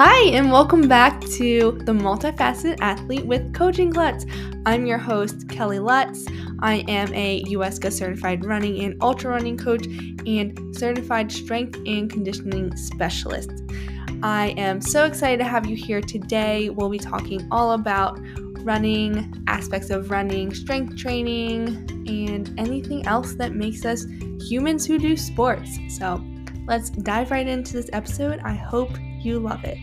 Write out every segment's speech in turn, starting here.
Hi, and welcome back to the Multifaceted Athlete with Coaching Klutz. I'm your host, Kelly Lutz. I am a UESCA certified running and ultra running coach and certified strength and conditioning specialist. I am so excited to have you here today. We'll be talking all about running, aspects of running, strength training, and anything else that makes us humans who do sports. So let's dive right into this episode. I hope you love it.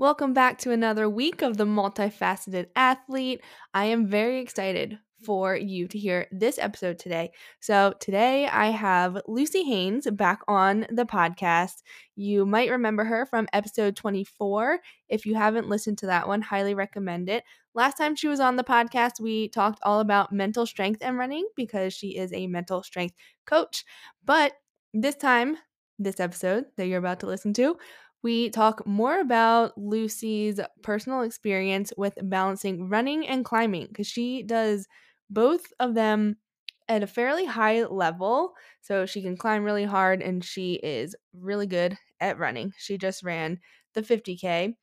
Welcome back to another week of the Multifaceted Athlete. I am very excited for you to hear this episode today. So, today I have Lucie Hanes back on the podcast. You might remember her from episode 24. If you haven't listened to that one, highly recommend it. Last time she was on the podcast, we talked all about mental strength and running because she is a mental strength coach. But this time, this episode that you're about to listen to, we talk more about Lucie's personal experience with balancing running and climbing because she does both of them at a fairly high level. So she can climb really hard and she is really good at running. She just ran the 50K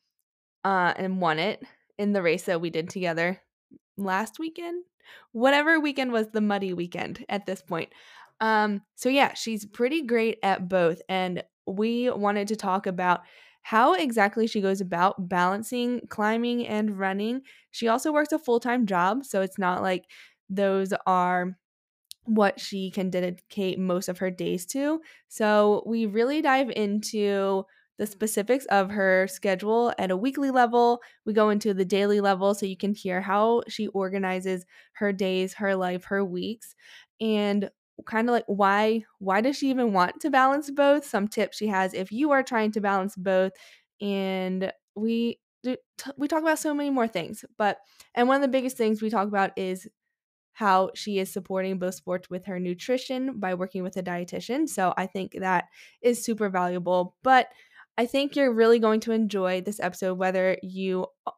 uh, and won it in the race that we did together last weekend. Whatever weekend was the muddy weekend at this point. Um, so yeah, she's pretty great at both. And we wanted to talk about how exactly she goes about balancing climbing and running. She also works a full time job, so it's not like those are what she can dedicate most of her days to. So we really dive into the specifics of her schedule at a weekly level. We go into the daily level so you can hear how she organizes her days, her life, her weeks. And kind of like why why does she even want to balance both? Some tips she has if you are trying to balance both and we we talk about so many more things but and one of the biggest things we talk about is how she is supporting both sports with her nutrition by working with a dietitian so i think that is super valuable but i think you're really going to enjoy this episode whether you uh,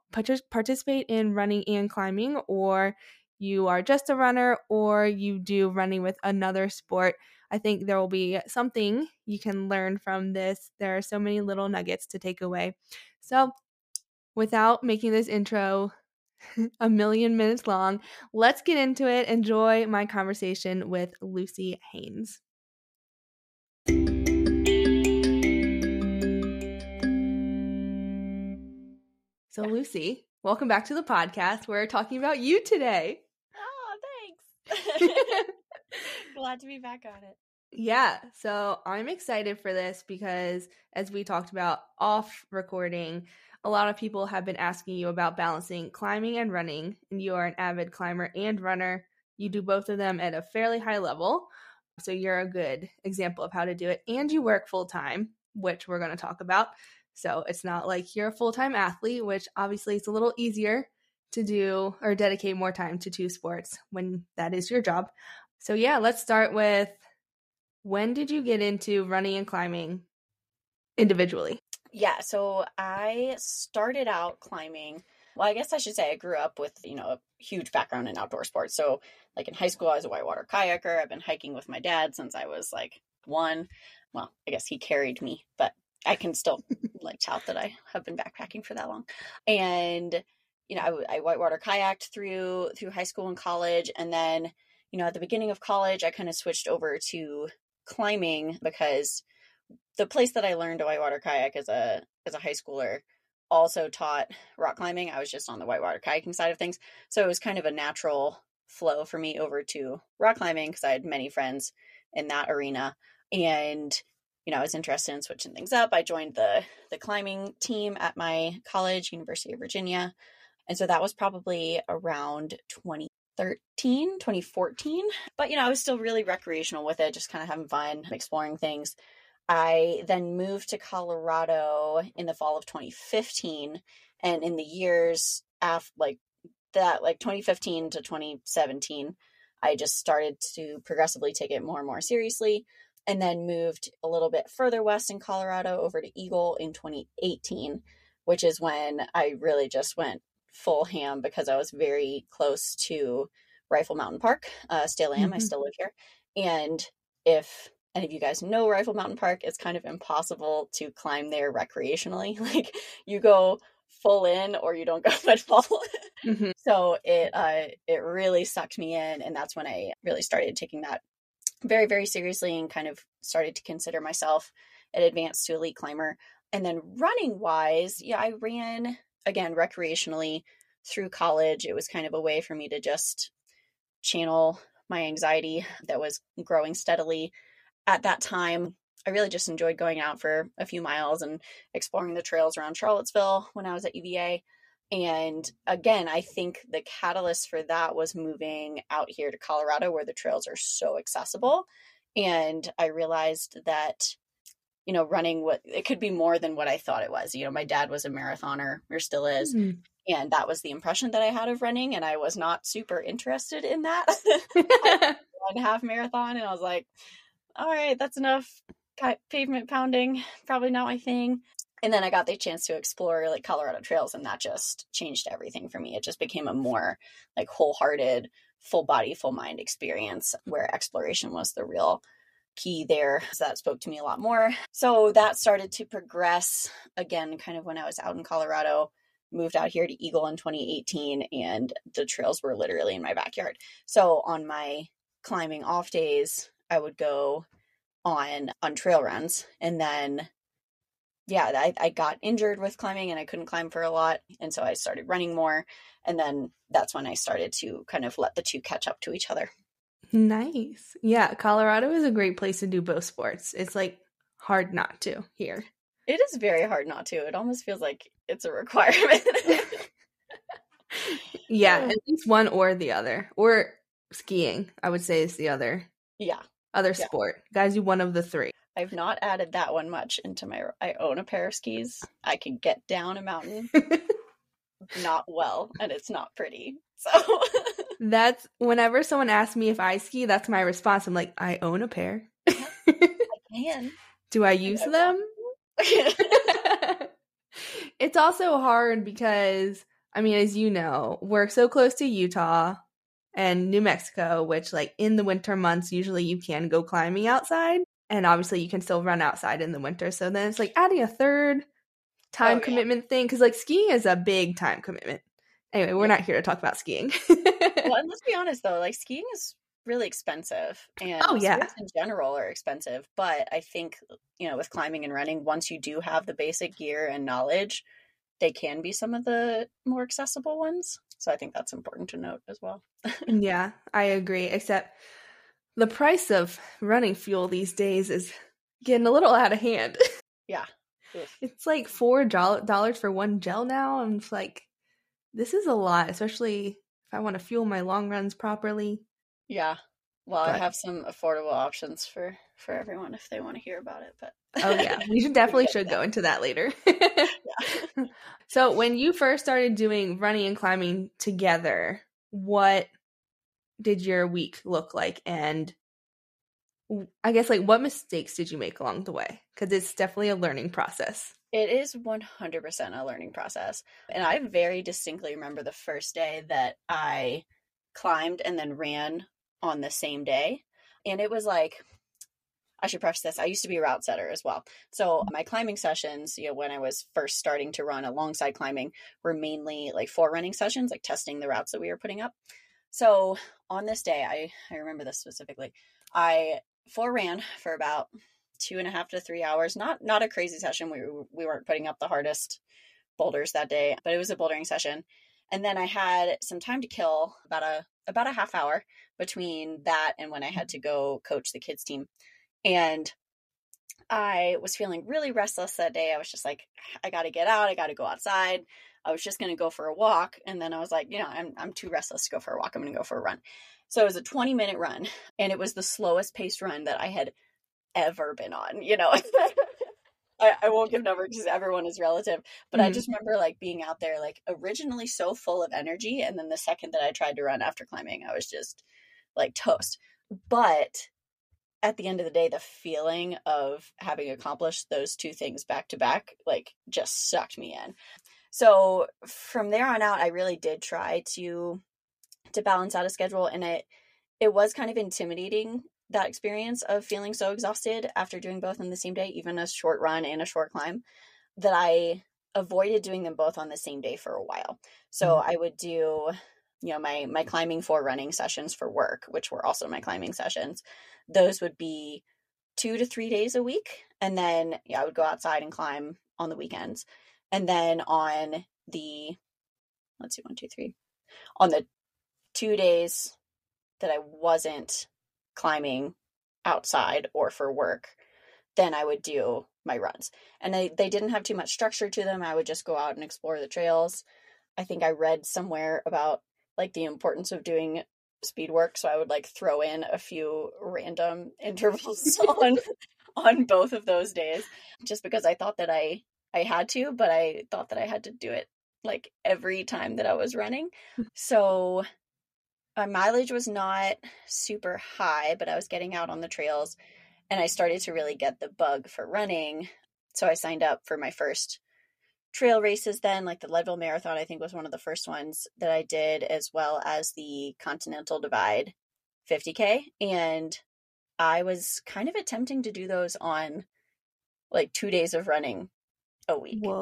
participate in running and climbing or you are just a runner or you do running with another sport. I think there will be something you can learn from this. There are so many little nuggets to take away. So, without making this intro a million minutes long, let's get into it. Enjoy my conversation with Lucie Hanes. So, Lucie, welcome back to the podcast. We're talking about you today. Glad to be back on it. Yeah, so I'm excited for this because as we talked about off recording, a lot of people have been asking you about balancing climbing and running, and you are an avid climber and runner. You do both of them at a fairly high level. So you're a good example of how to do it. And you work full time, which we're going to talk about. So it's not like you're a full time athlete, which obviously is a little easier to do or dedicate more time to two sports when that is your job. So, yeah, let's start with when did you get into running and climbing individually? Yeah, so I started out climbing. Well, I guess I should say I grew up with, you know, a huge background in outdoor sports. So, like in high school, I was a whitewater kayaker. I've been hiking with my dad since I was like one. Well, I guess he carried me, but I can still like tout that I have been backpacking for that long. And you know, I, I whitewater kayaked through through high school and college, and then you know at the beginning of college, I kind of switched over to climbing because the place that I learned to whitewater kayak as a as a high schooler also taught rock climbing. I was just on the whitewater kayaking side of things, so it was kind of a natural flow for me over to rock climbing because I had many friends in that arena, and you know I was interested in switching things up. I joined the the climbing team at my college, University of Virginia, and so that was probably around 2013, 2014. But, you know, I was still really recreational with it, just kind of having fun, exploring things. I then moved to Colorado in the fall of 2015. And in the years after, like that, like 2015 to 2017, I just started to progressively take it more and more seriously. And then moved a little bit further west in Colorado over to Eagle in 2018, which is when I really just went full ham because I was very close to Rifle Mountain Park. Uh, still am. Mm-hmm. I still live here. And if any of you guys know Rifle Mountain Park, it's kind of impossible to climb there recreationally. Like you go full in or you don't go at all. Mm-hmm. so it uh it really sucked me in and that's when I really started taking that very very seriously and kind of started to consider myself an advanced to elite climber. And then running wise, yeah, I ran again recreationally through college. It was kind of a way for me to just channel my anxiety that was growing steadily at that time. I really just enjoyed going out for a few miles and exploring the trails around Charlottesville when I was at UVA. And again, I think the catalyst for that was moving out here to Colorado where the trails are so accessible. And I realized that, you know, running what it could be more than what I thought it was. You know, my dad was a marathoner or still is. Mm-hmm. And that was the impression that I had of running. And I was not super interested in that. one half marathon. And I was like, all right, that's enough pavement pounding. Probably not my thing and then I got the chance to explore like Colorado trails, and that just changed everything for me. It just became a more like wholehearted, full body, full mind experience where exploration was the real key there. So that spoke to me a lot more. So that started to progress again, kind of when I was out in Colorado. Moved out here to Eagle in 2018, and the trails were literally in my backyard. So on my climbing off days, I would go on on trail runs and then yeah, I, I got injured with climbing and I couldn't climb for a lot. And so I started running more. And then that's when I started to kind of let the two catch up to each other. Nice. Yeah, Colorado is a great place to do both sports. It's like hard not to here. It is very hard not to. It almost feels like it's a requirement. yeah, at least one or the other. Or skiing, I would say is the other. Yeah. Other yeah. sport. Guys do one of the three. I've not added that one much into my. I own a pair of skis. I can get down a mountain, not well, and it's not pretty. So that's whenever someone asks me if I ski, that's my response. I'm like, I own a pair. I can. Do I use I them? it's also hard because I mean, as you know, we're so close to Utah and New Mexico, which like in the winter months usually you can go climbing outside and obviously you can still run outside in the winter. So then it's like adding a third oh, time oh, commitment yeah. thing because like skiing is a big time commitment. Anyway, we're yeah. not here to talk about skiing. well, and let's be honest though, like skiing is really expensive, oh, and oh yeah, in general are expensive. But I think uh, you know with climbing and running, once you do have the basic gear and knowledge, they can be some of the more accessible ones. So I think that's important to note as well. Mm, yeah, I agree. Except the price of running fuel these days is getting a little out of hand. Yeah. It's like four dollars for one gel now. and it's like, this is a lot, especially if I want to fuel my long runs properly. Yeah. Well, but, I have some affordable options for for everyone if they want to hear about it. But oh yeah, we should definitely should go into that later. yeah. So when you first started doing running and climbing together, what did your week look like and I guess like what mistakes did you make along the way? Because it's definitely a learning process. It is 100% a learning process. And I very distinctly remember the first day that I climbed and then ran on the same day. And it was like, I should preface this. I used to be a route setter as well. So my climbing sessions, you know, when I was first starting to run alongside climbing, were mainly like forerunning sessions, like testing the routes that we were putting up. So on this day, I, I remember this specifically. I foreran for about two and a half to three hours. Not not a crazy session. We we weren't putting up the hardest boulders that day, but it was a bouldering session. And then I had some time to kill, about a about a half hour between that and when I had to go coach the kids team. And I was feeling really restless that day. I was just like, I got to get out. I got to go outside. I was just going to go for a walk. And then I was like, you know, I'm, I'm too restless to go for a walk. I'm going to go for a run. So it was a 20 minute run and it was the slowest paced run that I had ever been on, you know. I, I, won't give numbers because everyone is relative, but mm-hmm. I just remember like being out there, like originally so full of energy. And then the second that I tried to run after climbing, I was just like toast. But at the end of the day, the feeling of having accomplished those two things back to back, like just sucked me in. So from there on out, I really did try to to balance out a schedule, and it it was kind of intimidating that experience of feeling so exhausted after doing both on the same day, even a short run and a short climb, that I avoided doing them both on the same day for a while. So mm-hmm. I would do you know my my climbing forerunning sessions for work which were also my climbing sessions those would be two to three days a week and then yeah i would go outside and climb on the weekends and then on the let's see one two three on the two days that i wasn't climbing outside or for work then i would do my runs. And they, they didn't have too much structure to them. I would just go out and explore the trails. I think i read somewhere about like the importance of doing speed work so i would like throw in a few random intervals on on both of those days just because i thought that i i had to but i thought that i had to do it like every time that i was running. So my mileage was not super high but i was getting out on the trails and i started to really get the bug for running. So i signed up for my first trail races then like the leadville marathon i think was one of the first ones that i did as well as the continental divide 50k and i was kind of attempting to do those on like two days of running a week.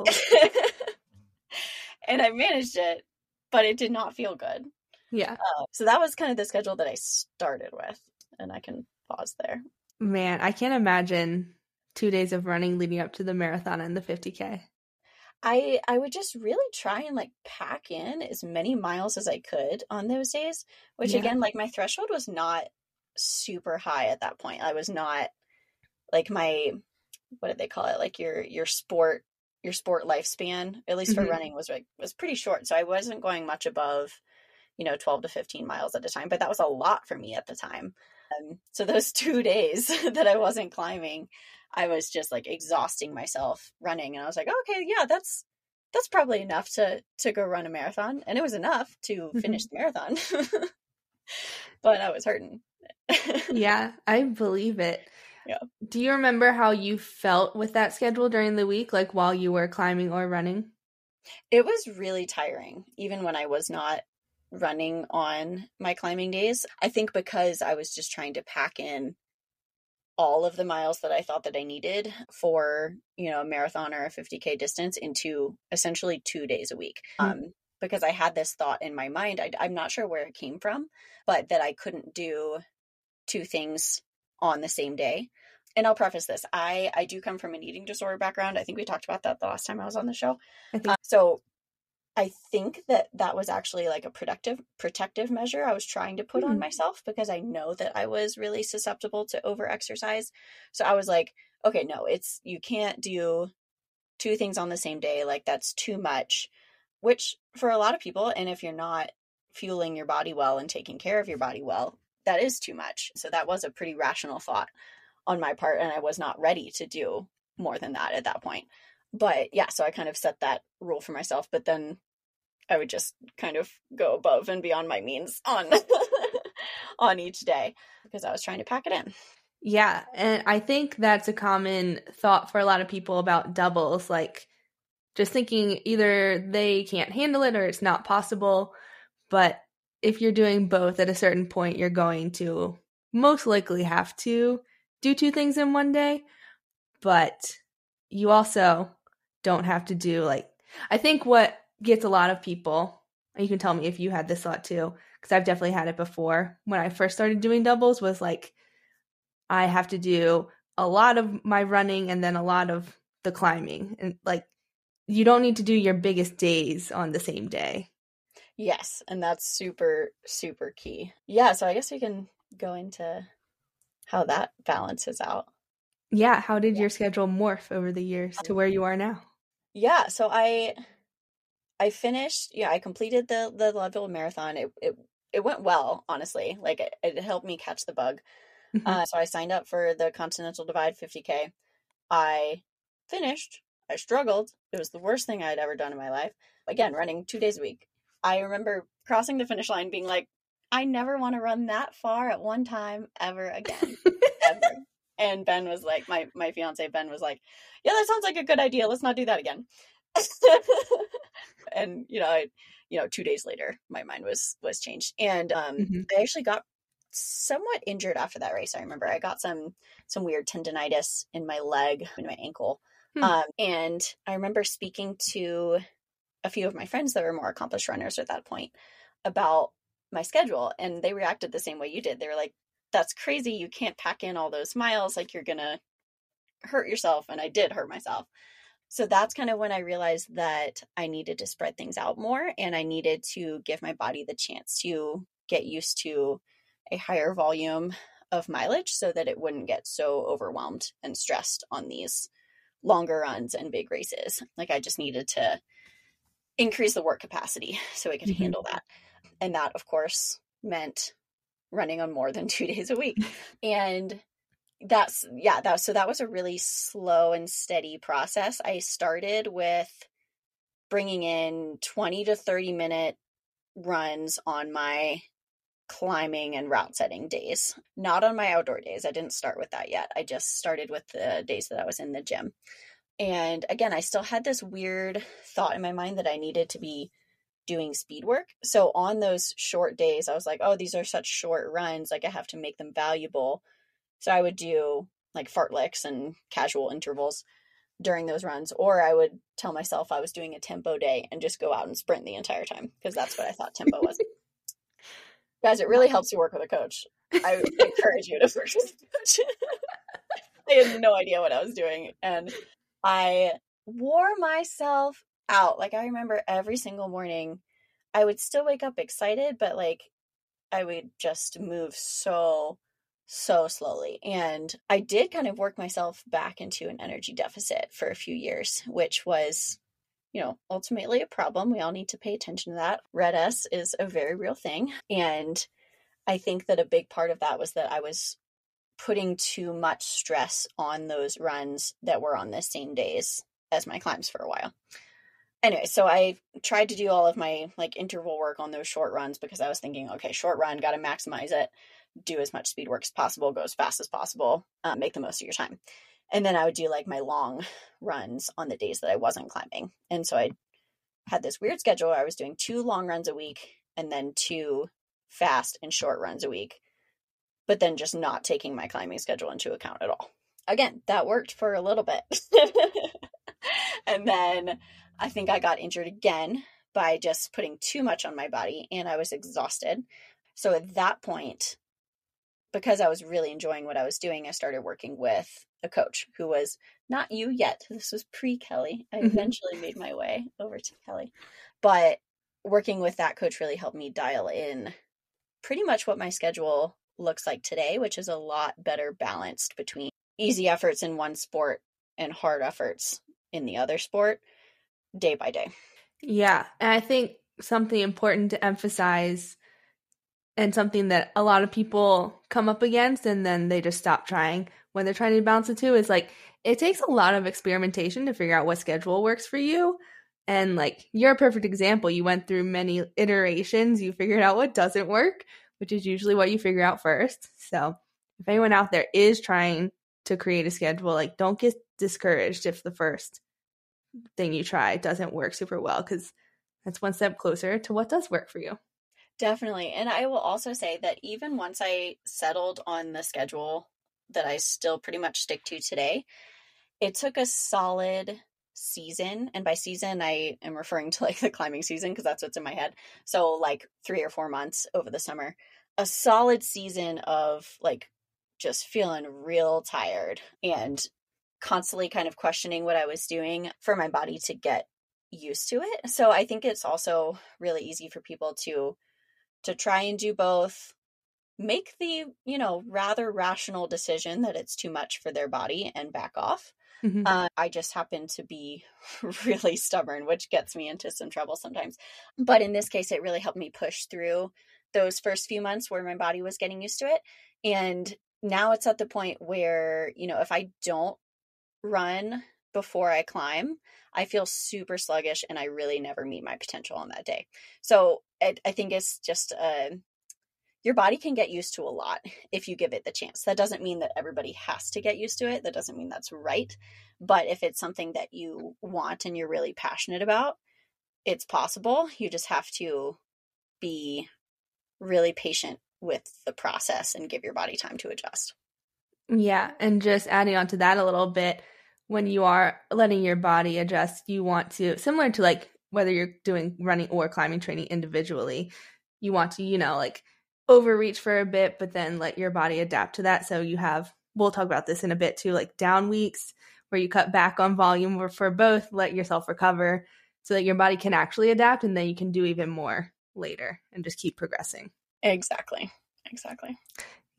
And i managed it but it did not feel good yeah uh, so that was kind of the schedule that i started with and i can pause there man i can't imagine two days of running leading up to the marathon and the 50k I I would just really try and like pack in as many miles as I could on those days, which yeah. again like my threshold was not super high at that point. I was not like my what did they call it? Like your your sport your sport lifespan, at least for mm-hmm. running was like was pretty short. So I wasn't going much above, you know, 12 to 15 miles at a time, but that was a lot for me at the time. Um, so those 2 days that I wasn't climbing, I was just like exhausting myself running and I was like, okay, yeah, that's that's probably enough to to go run a marathon and it was enough to mm-hmm. finish the marathon. but I was hurting. yeah, I believe it. Yeah. Do you remember how you felt with that schedule during the week like while you were climbing or running? It was really tiring even when I was not running on my climbing days. I think because I was just trying to pack in all of the miles that I thought that I needed for, you know, a marathon or a 50K distance into essentially two days a week. Mm-hmm. Um, because I had this thought in my mind. I, I'm not sure where it came from, but that I couldn't do two things on the same day. And I'll preface this: I I do come from an eating disorder background. I think we talked about that the last time I was on the show. Uh, so I think that that was actually like a protective protective measure I was trying to put mm-hmm. on myself because I know that I was really susceptible to over exercise. So I was like, okay, no, it's you can't do two things on the same day. Like that's too much, which for a lot of people and if you're not fueling your body well and taking care of your body well, that is too much. So that was a pretty rational thought on my part and I was not ready to do more than that at that point but yeah, so I kind of set that rule for myself, but then I would just kind of go above and beyond my means on on each day because I was trying to pack it in. Yeah, and I think that's a common thought for a lot of people about doubles like just thinking either they can't handle it or it's not possible, but if you're doing both at a certain point you're going to most likely have to do two things in one day, but you also don't have to do like I think what gets a lot of people, you can tell me if you had this thought too, because I've definitely had it before. When I first started doing doubles, was like I have to do a lot of my running and then a lot of the climbing, and like you don't need to do your biggest days on the same day. Yes, and that's super super key. Yeah, so I guess we can go into how that balances out. Yeah, how did yeah. your schedule morph over the years to um, where you are now? Yeah so i i finished yeah i completed the the leadville marathon it it, it went well honestly like it, it helped me catch the bug mm-hmm. uh, so i signed up for the continental divide 50k i finished i struggled it was the worst thing i had ever done in my life again running two days a week i remember crossing the finish line being like i never want to run that far at one time ever again ever and Ben was like, my my fiance Ben was like, yeah, that sounds like a good idea. Let's not do that again. and you know, I, you know, two days later, my mind was was changed, and um, mm-hmm. I actually got somewhat injured after that race. I remember I got some some weird tendonitis in my leg in my ankle. Hmm. Um, and I remember speaking to a few of my friends that were more accomplished runners at that point about my schedule and they reacted the same way you did. They were like, that's crazy. You can't pack in all those miles. Like you're going to hurt yourself. And I did hurt myself. So that's kind of when I realized that I needed to spread things out more and I needed to give my body the chance to get used to a higher volume of mileage so that it wouldn't get so overwhelmed and stressed on these longer runs and big races. Like I just needed to increase the work capacity so I could mm-hmm. handle that. And that, of course, meant running on more than two days a week. And that's, yeah, that, so that was a really slow and steady process. I started with bringing in 20 to 30 minute runs on my climbing and route setting days, not on my outdoor days. I didn't start with that yet. I just started with the days that I was in the gym. And again, I still had this weird thought in my mind that I needed to be doing speed work. So on those short days, I was like, oh, these are such short runs. Like I have to make them valuable. So I would do like fartleks and casual intervals during those runs. Or I would tell myself I was doing a tempo day and just go out and sprint the entire time because that's what I thought tempo was. Guys, it really helps you work with a coach. I encourage you to work with a coach. I had no idea what I was doing. And I wore myself out. Like I remember every single morning I would still wake up excited, but like I would just move so so slowly. And I did kind of work myself back into an energy deficit for a few years, which was, you know, ultimately a problem. We all need to pay attention to that. RED-S is a very real thing. And I think that a big part of that was that I was putting too much stress on those runs that were on the same days as my climbs for a while. Anyway, so I tried to do all of my like interval work on those short runs because I was thinking, okay, short run, got to maximize it, do as much speed work as possible, go as fast as possible, uh, make the most of your time. And then I would do like my long runs on the days that I wasn't climbing. And so I had this weird schedule I was doing two long runs a week and then two fast and short runs a week but then just not taking my climbing schedule into account at all. Again, that worked for a little bit. and then I think I got injured again by just putting too much on my body and I was exhausted. So at that point, because I was really enjoying what I was doing, I started working with a coach who was not you yet. This was pre Kelly. I mm-hmm. eventually made my way over to Kelly. But working with that coach really helped me dial in pretty much what my schedule looks like today, which is a lot better balanced between easy efforts in one sport and hard efforts in the other sport day by day. Yeah. And I think something important to emphasize and something that a lot of people come up against and then they just stop trying when they're trying to balance the two is like it takes a lot of experimentation to figure out what schedule works for you. And like you're a perfect example. You went through many iterations, you figured out what doesn't work, which is usually what you figure out first. So, if anyone out there is trying to create a schedule, like don't get discouraged if the first thing you try doesn't work super well because that's one step closer to what does work for you. Definitely. And I will also say that even once I settled on the schedule that I still pretty much stick to today, it took a solid season and by season i am referring to like the climbing season because that's what's in my head so like three or four months over the summer a solid season of like just feeling real tired and constantly kind of questioning what i was doing for my body to get used to it so i think it's also really easy for people to to try and do both make the you know rather rational decision that it's too much for their body and back off Mm-hmm. Uh, I just happen to be really stubborn, which gets me into some trouble sometimes. But in this case, it really helped me push through those first few months where my body was getting used to it. And now it's at the point where, you know, if I don't run before I climb, I feel super sluggish and I really never meet my potential on that day. So I, I think it's just a your body can get used to a lot if you give it the chance. That doesn't mean that everybody has to get used to it. That doesn't mean that's right. But if it's something that you want and you're really passionate about, it's possible. You just have to be really patient with the process and give your body time to adjust. Yeah, and just adding on to that a little bit, when you are letting your body adjust, you want to similar to like whether you're doing running or climbing training individually, you want to, you know, like overreach for a bit, but then let your body adapt to that. So you have, we'll talk about this in a bit too, like down weeks where you cut back on volume for both, let yourself recover so that your body can actually adapt and then you can do even more later and just keep progressing. Exactly. Exactly.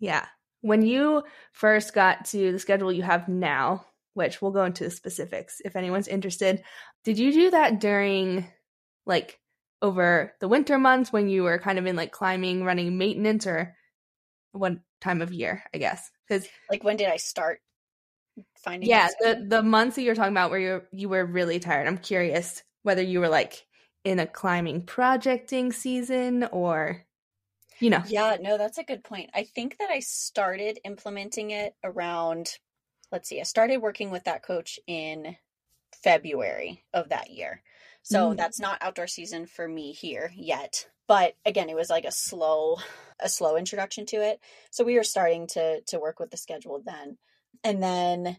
Yeah. When you first got to the schedule you have now, which we'll go into the specifics if anyone's interested, did you do that during like over the winter months when you were kind of in like climbing, running maintenance, or what time of year, I guess? Because like when did I start finding? Yeah, the the months that you're talking about where you you were really tired. I'm curious whether you were like in a climbing projecting season or you know. Yeah, no, that's a good point. I think that I started implementing it around let's see, I started working with that coach in February of that year. So mm. that's not outdoor season for me here yet. But again, it was like a slow a slow introduction to it. So we were starting to to work with the schedule then. And then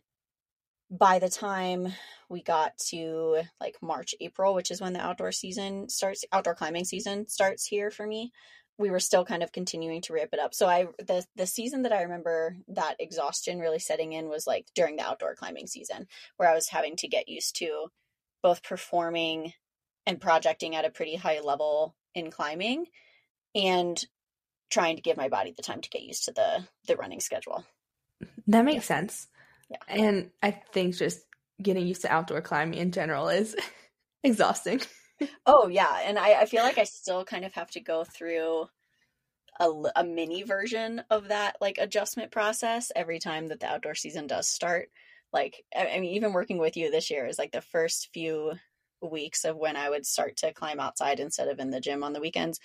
by the time we got to like March, April, which is when the outdoor season starts, outdoor climbing season starts here for me, we were still kind of continuing to ramp it up. So I the the season that I remember that exhaustion really setting in was like during the outdoor climbing season where I was having to get used to both performing and projecting at a pretty high level in climbing and trying to give my body the time to get used to the the running schedule. That makes yeah. sense. Yeah. And I think just getting used to outdoor climbing in general is exhausting oh yeah and I, I feel like i still kind of have to go through a, a mini version of that like adjustment process every time that the outdoor season does start like I, I mean even working with you this year is like the first few weeks of when i would start to climb outside instead of in the gym on the weekends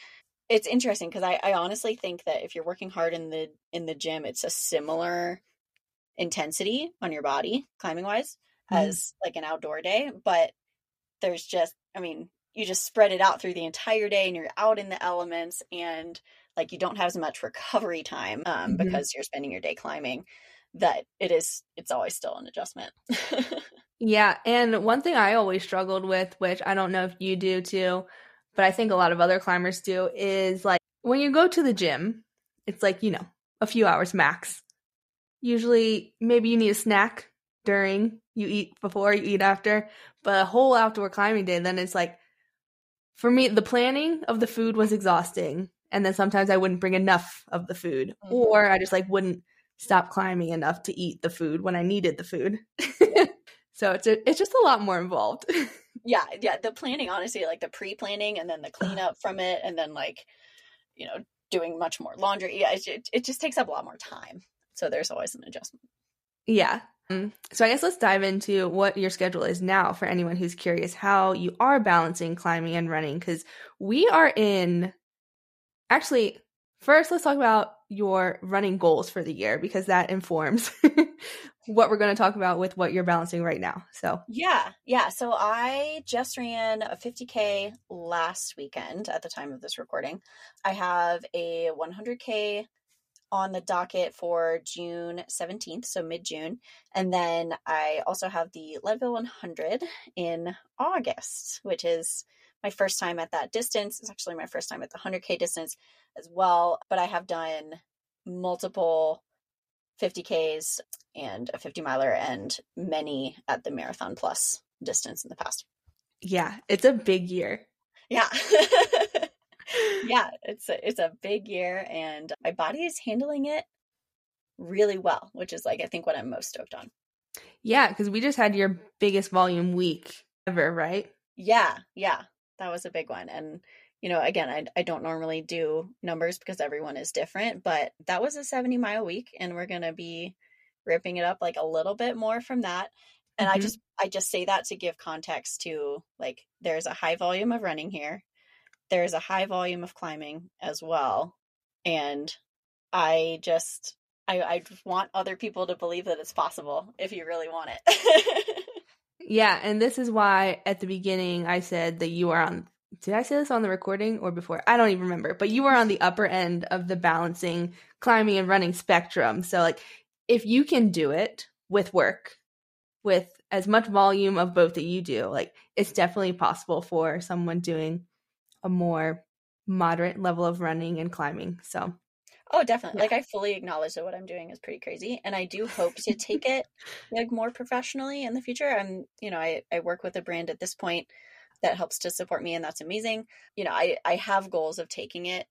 it's interesting because I, I honestly think that if you're working hard in the in the gym it's a similar intensity on your body climbing wise mm. as like an outdoor day but there's just i mean you just spread it out through the entire day and you're out in the elements and like you don't have as much recovery time um, mm-hmm. because you're spending your day climbing that it is it's always still an adjustment yeah and one thing i always struggled with which i don't know if you do too but i think a lot of other climbers do is like when you go to the gym it's like you know a few hours max usually maybe you need a snack during you eat before you eat after but a whole outdoor climbing day then it's like for me, the planning of the food was exhausting. And then sometimes I wouldn't bring enough of the food, mm-hmm. or I just like wouldn't stop climbing enough to eat the food when I needed the food. so it's a, it's just a lot more involved. yeah, yeah. The planning, honestly, like the pre-planning and then the cleanup from it, and then like, you know, doing much more laundry. Yeah, it, it just takes up a lot more time. So there's always an adjustment. Yeah, Um, so I guess let's dive into what your schedule is now for anyone who's curious how you are balancing climbing and running because we are in actually first let's talk about your running goals for the year because that informs what we're going to talk about with what you're balancing right now. So, yeah. Yeah, so I just ran a 50k last weekend at the time of this recording. I have a 100k on the docket for June 17th, so mid June. And then I also have the Leadville 100 in August, which is my first time at that distance. It's actually my first time at the 100K distance as well. But I have done multiple 50Ks and a 50 miler and many at the Marathon Plus distance in the past. Yeah, it's a big year. Yeah. yeah, it's a, it's a big year and my body is handling it really well, which is like I think what I'm most stoked on. Yeah, because we just had your biggest volume week ever, right? Yeah, yeah, that was a big one. And you know, again, I I don't normally do numbers because everyone is different, but that was a 70 mile week, and we're gonna be ripping it up like a little bit more from that. And mm-hmm. I just I just say that to give context to like there's a high volume of running here there's a high volume of climbing as well. And I just I, I want other people to believe that it's possible if you really want it. yeah, and this is why at the beginning I said that you are on did I say this on the recording or before? I don't even remember. But you are on the upper end of the balancing climbing and running spectrum. So like if you can do it with work, with as much volume of both that you do, like it's definitely possible for someone doing a more moderate level of running and climbing. So Oh, definitely. Yeah. Like I fully acknowledge that what I'm doing is pretty crazy and I do hope to take it like more professionally in the future. I'm, you know, I I work with a brand at this point that helps to support me and that's amazing. You know, I I have goals of taking it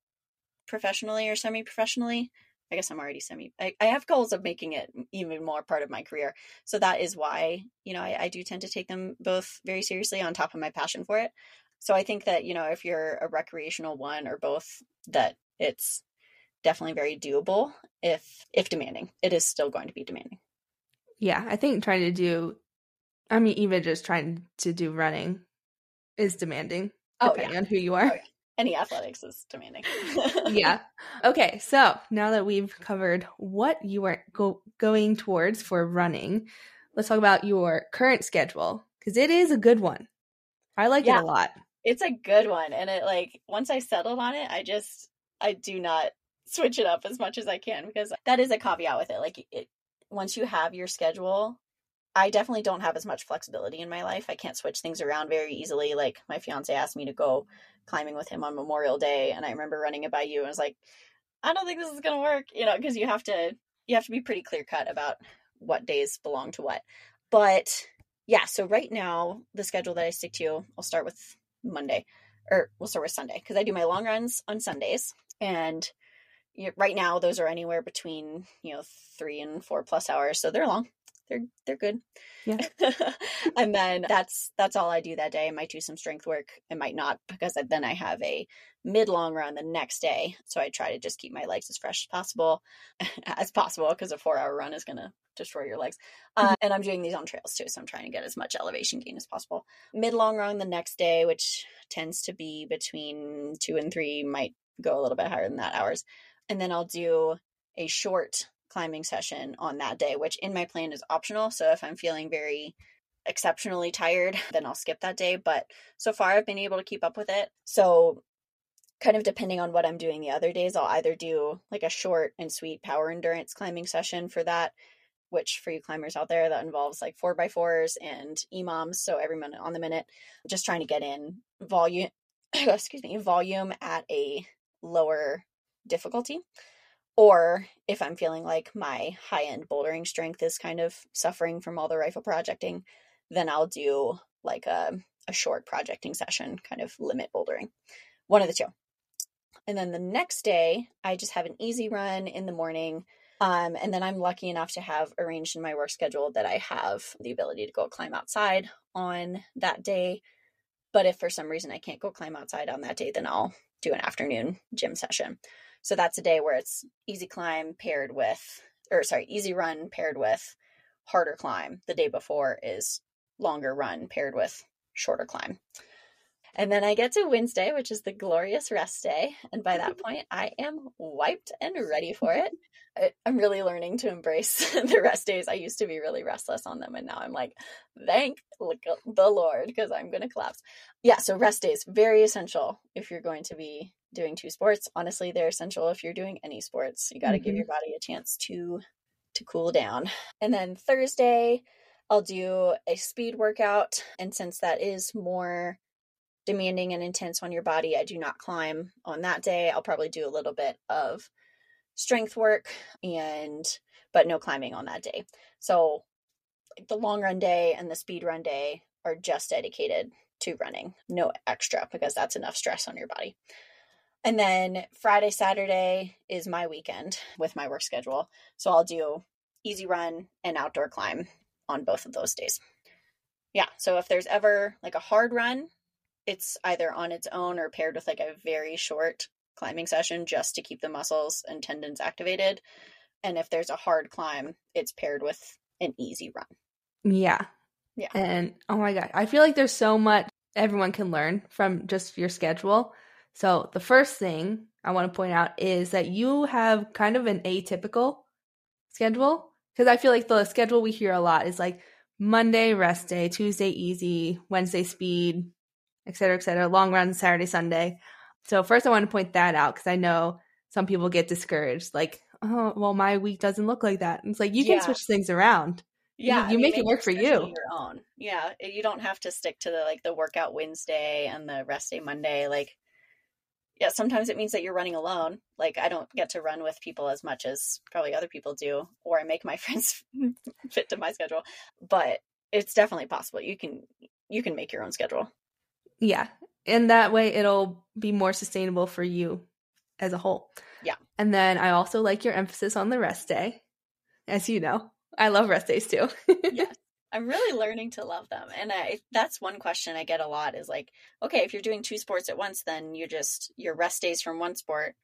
professionally or semi-professionally. I guess I'm already semi I, I have goals of making it even more part of my career. So that is why, you know, I, I do tend to take them both very seriously on top of my passion for it. So I think that, you know, if you're a recreational one or both, that it's definitely very doable if if demanding. It is still going to be demanding. Yeah, I think trying to do I mean even just trying to do running is demanding oh, depending yeah. on who you are. Oh, yeah. Any athletics is demanding. yeah. Okay, so now that we've covered what you are go- going towards for running, let's talk about your current schedule because it is a good one. I like yeah, it a lot. It's a good one, and it like once I settled on it, I just I do not switch it up as much as I can because that is a caveat with it. Like it, once you have your schedule, I definitely don't have as much flexibility in my life. I can't switch things around very easily. Like my fiance asked me to go climbing with him on Memorial Day, and I remember running it by you, and I was like, I don't think this is gonna work, you know, because you have to you have to be pretty clear cut about what days belong to what. But yeah, so right now the schedule that I stick to, I'll start with Monday, or we'll start with Sunday because I do my long runs on Sundays, and right now those are anywhere between you know three and four plus hours so they're long they're they're good. Yeah. And then that's that's all i do that day. I might do some strength work. I might not because then i have a mid long run the next day. So i try to just keep my legs as fresh as possible as possible because a four hour run is going to destroy your legs. Uh, mm-hmm. and i'm doing these on trails too so i'm trying to get as much elevation gain as possible. Mid long run the next day which tends to be between two and three might go a little bit higher than that hours. And then I'll do a short climbing session on that day, which in my plan is optional. So if I'm feeling very exceptionally tired, then I'll skip that day. But so far, I've been able to keep up with it. So, kind of depending on what I'm doing the other days, I'll either do like a short and sweet power endurance climbing session for that, which for you climbers out there, that involves like four by fours and EMOMs. So, every minute on the minute, just trying to get in volume, excuse me, volume at a lower difficulty. Or if I'm feeling like my high end bouldering strength is kind of suffering from all the rifle projecting, then I'll do like a, a short projecting session, kind of limit bouldering. One of the two. And then the next day, I just have an easy run in the morning. Um, and then I'm lucky enough to have arranged in my work schedule that I have the ability to go climb outside on that day. But if for some reason I can't go climb outside on that day, then I'll do an afternoon gym session. So that's a day where it's easy climb paired with, or sorry, easy run paired with harder climb. The day before is longer run paired with shorter climb. And then I get to Wednesday, which is the glorious rest day. And by that mm-hmm. point, I am wiped and ready for it. I, am really learning to embrace the rest days. I used to be really restless on them. And now I'm like, thank the Lord, because I'm going to collapse. Yeah. So rest days, very essential if you're going to be doing two sports. Honestly, they're essential if you're doing any sports. You got to mm-hmm. give your body a chance to to cool down. And then Thursday, I'll do a speed workout. And since that is more demanding and intense on your body, I do not climb on that day. I'll probably do a little bit of strength work and but no climbing on that day. So the long run day and the speed run day are just dedicated to running, no extra because that's enough stress on your body. And then Friday, Saturday is my weekend with my work schedule. So I'll do easy run and outdoor climb on both of those days. Yeah. So if there's ever like a hard run, it's either on its own or paired with like a very short climbing session just to keep the muscles and tendons activated. And if there's a hard climb, it's paired with an easy run. Yeah. Yeah. And oh my God, I feel like there's so much everyone can learn from just your schedule. So, the first thing I want to point out is that you have kind of an atypical schedule because I feel like the schedule we hear a lot is like Monday rest day, Tuesday easy, Wednesday speed, et cetera, et cetera. Long run Saturday, Sunday. So first, I want to point that out because I know some people get discouraged. Like, oh, well, my week doesn't look like that. And it's like you can Yeah. switch things around. Yeah, you mean, make it work for you. Your own. Yeah, you don't have to stick to the like the workout Wednesday and the rest day Monday. Like, yeah, sometimes it means that you're running alone. Like, I don't get to run with people as much as probably other people do, or I make my friends fit to my schedule. But it's definitely possible. You can you can make your own schedule. Yeah. And that way it'll be more sustainable for you as a whole. Yeah. And then I also like your emphasis on the rest day. As you know, I love rest days too. yes. I'm really learning to love them. And I that's one question I get a lot is like, okay, if you're doing two sports at once, then you're just your rest days from one sport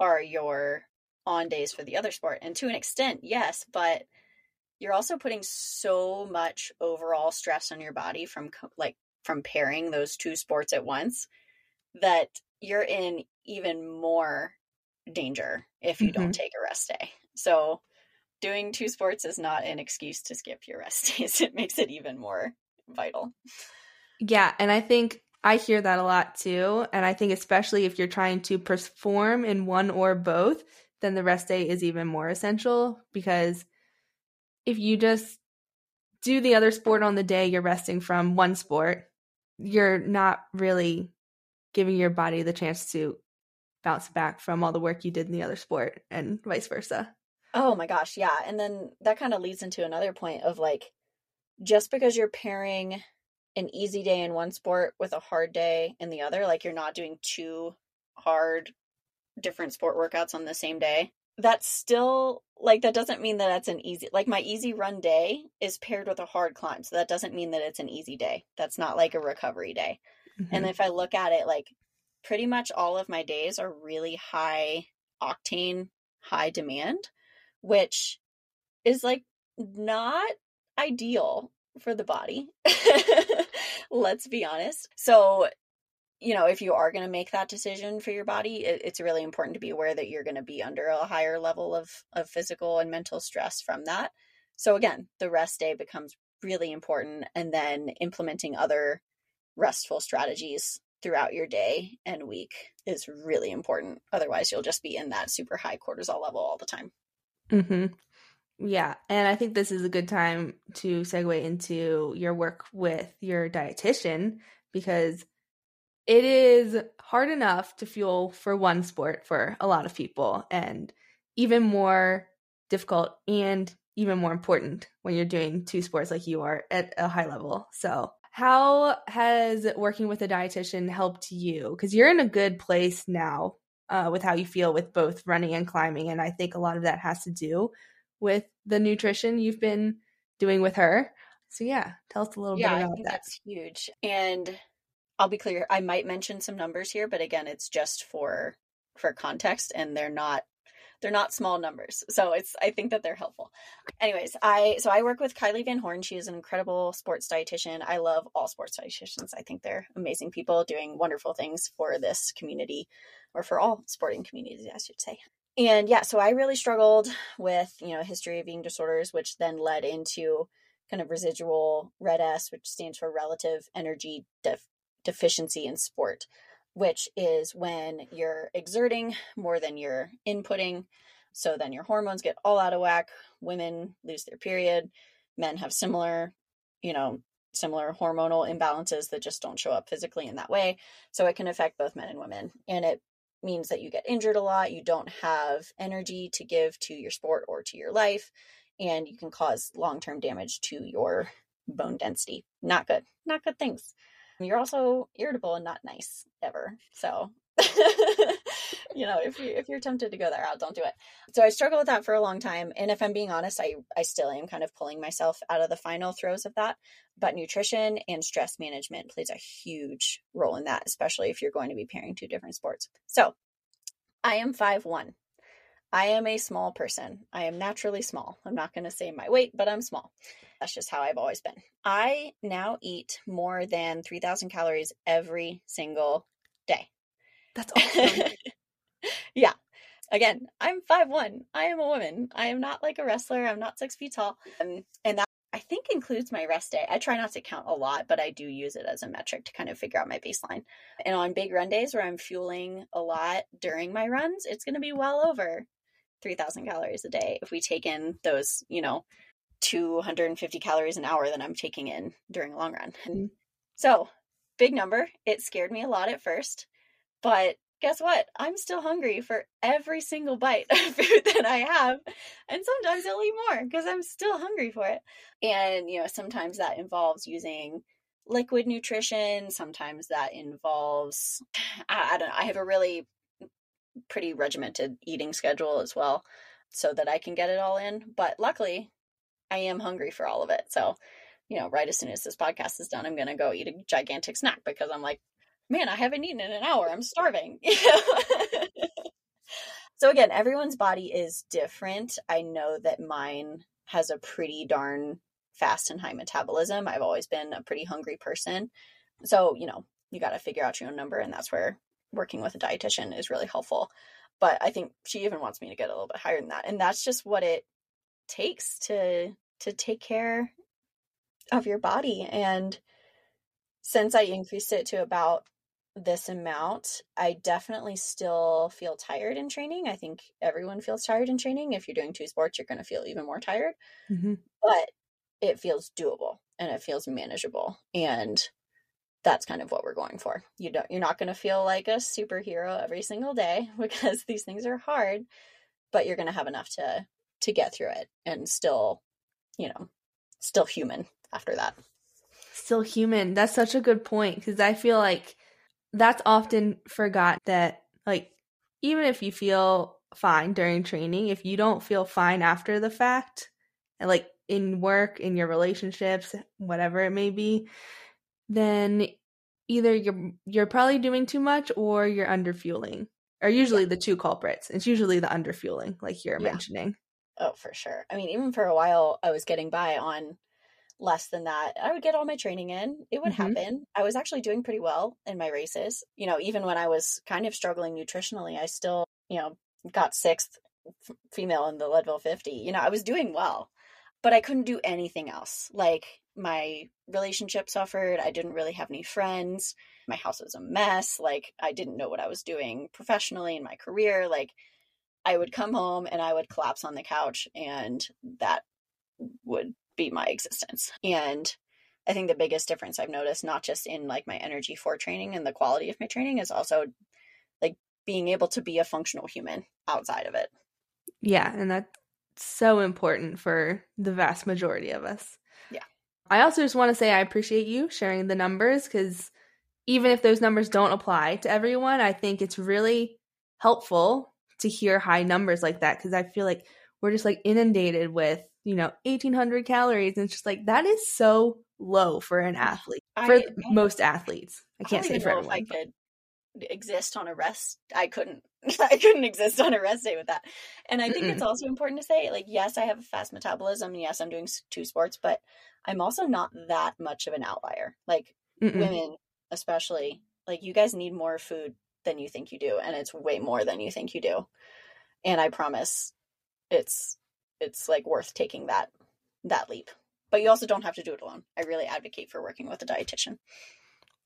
are your on days for the other sport. And to an extent, yes, but you're also putting so much overall stress on your body from co- like from pairing those two sports at once that you're in even more danger if you don't mm-hmm. take a rest day. So doing two sports is not an excuse to skip your rest days. It makes it even more vital. Yeah, and I think I hear that a lot too. And I think especially if you're trying to perform in one or both, then the rest day is even more essential because if you just do the other sport on the day you're resting from one sport, you're not really giving your body the chance to bounce back from all the work you did in the other sport and vice versa. Oh my gosh, yeah. And then that kind of leads into another point of like just because you're pairing an easy day in one sport with a hard day in the other, like you're not doing two hard different sport workouts on the same day. That's still like that doesn't mean that that's an easy like my easy run day is paired with a hard climb. So that doesn't mean that it's an easy day. That's not like a recovery day. And Mhm. if I look at it, like pretty much all of my days are really high octane, high demand, which is like not ideal for the body. Let's be honest. So, you know, if you are going to make that decision for your body, it, it's really important to be aware that you're going to be under a higher level of, of physical and mental stress from that. So, again, the rest day becomes really important. And then implementing other restful strategies throughout your day and week is really important. Otherwise, you'll just be in that super high cortisol level all the time. Hmm Yeah, and I think this is a good time to segue into your work with your dietitian because it is hard enough to fuel for one sport for a lot of people, and even more difficult and even more important when you're doing two sports like you are at a high level. So, how has working with a dietitian helped you? Because you're in a good place now uh, with how you feel with both running and climbing, and I think a lot of that has to do with the nutrition you've been doing with her. So yeah, tell us a little yeah, bit I about think that. that's huge. And I'll be clear, I might mention some numbers here, but again, it's just for for context and they're not they're not small numbers. So it's I think that they're helpful. Anyways, I so I work with Kylee Van Horn. She is an incredible sports dietitian. I love all sports dietitians. I think they're amazing people doing wonderful things for this community or for all sporting communities, I should say. And yeah, so I really struggled with, you know, history of eating disorders, which then led into kind of residual red S, which stands for relative energy def- deficiency in sport, which is when you're exerting more than you're inputting. So then your hormones get all out of whack. Women lose their period. Men have similar, you know, similar hormonal imbalances that just don't show up physically in that way. So it can affect both men and women. And it means that you get injured a lot. You don't have energy to give to your sport or to your life. And you can cause long term damage to your bone density. Not good. Not good things. You're also irritable and not nice ever. So, you know, if you if you're tempted to go that route, don't do it. So I struggled with that for a long time, and if I'm being honest, I I still am kind of pulling myself out of the final throes of that. But nutrition and stress management plays a huge role in that, especially if you're going to be pairing two different sports. So, I am five one. I am a small person. I am naturally small. I'm not going to say my weight, but I'm small. That's just how I've always been. I now eat more than 3,000 calories every single day. That's awesome. yeah. Again, I'm 5'1. I am a woman. I am not like a wrestler. I'm not six feet tall. Um, and that I think includes my rest day. I try not to count a lot, but I do use it as a metric to kind of figure out my baseline. And on big run days where I'm fueling a lot during my runs, it's going to be well over 3000 calories a day if we take in those, you know, 250 calories an hour that I'm taking in during a long run. Mm-hmm. So, big number. It scared me a lot at first, but guess what? I'm still hungry for every single bite of food that I have. And sometimes I'll eat more because I'm still hungry for it. And, you know, sometimes that involves using liquid nutrition. Sometimes that involves, I, I don't know, I have a really pretty regimented eating schedule as well so that I can get it all in. But luckily, I am hungry for all of it. So, you know, right as soon as this podcast is done, I'm going to go eat a gigantic snack because I'm like, man, I haven't eaten in an hour. I'm starving. so again, everyone's body is different. I know that mine has a pretty darn fast and high metabolism. I've always been a pretty hungry person. So, you know, you got to figure out your own number and that's where working with a dietitian is really helpful. But I think she even wants me to get a little bit higher than that. And that's just what it takes to to take care of your body and since I increased it to about this amount, I definitely still feel tired in training. I think everyone feels tired in training. If you're doing two sports, you're going to feel even more tired. Mm-hmm. But it feels doable and it feels manageable. And that's kind of what we're going for. You don't you're not going to feel like a superhero every single day because these things are hard, but you're going to have enough to to get through it and still, you know, still human after that. Still human. That's such a good point because I feel like that's often forgot that like even if you feel fine during training, if you don't feel fine after the fact, and like in work, in your relationships, whatever it may be, then either you're you're probably doing too much or you're underfueling. Are usually yeah. the two culprits. It's usually the underfueling, like you're yeah. mentioning. Oh, for sure. I mean, even for a while, I was getting by on less than that. I would get all my training in. It would mm-hmm. happen. I was actually doing pretty well in my races. You know, even when I was kind of struggling nutritionally, I still, you know, got sixth f- female in the Leadville 50. You know, I was doing well, but I couldn't do anything else. Like my relationship suffered. I didn't really have any friends. My house was a mess. Like I didn't know what I was doing professionally in my career. Like I would come home and I would collapse on the couch and that would be my existence. And I think the biggest difference I've noticed, not just in like my energy for training and the quality of my training, is also like being able to be a functional human outside of it. Yeah. And that's so important for the vast majority of us. Yeah. I also just want to say I appreciate you sharing the numbers because even if those numbers don't apply to everyone, I think it's really helpful to hear high numbers like that because I feel like we're just like inundated with you know 1800 calories and it's just like that is so low for an athlete for I, most athletes i can't I say for everyone i could exist on a rest i couldn't i couldn't exist on a rest day with that and i think Mm-mm. it's also important to say like yes i have a fast metabolism and yes i'm doing two sports but i'm also not that much of an outlier like Mm-mm. women especially like you guys need more food than you think you do and it's way more than you think you do and i promise it's it's like worth taking that that leap. But you also don't have to do it alone. I really advocate for working with a dietitian.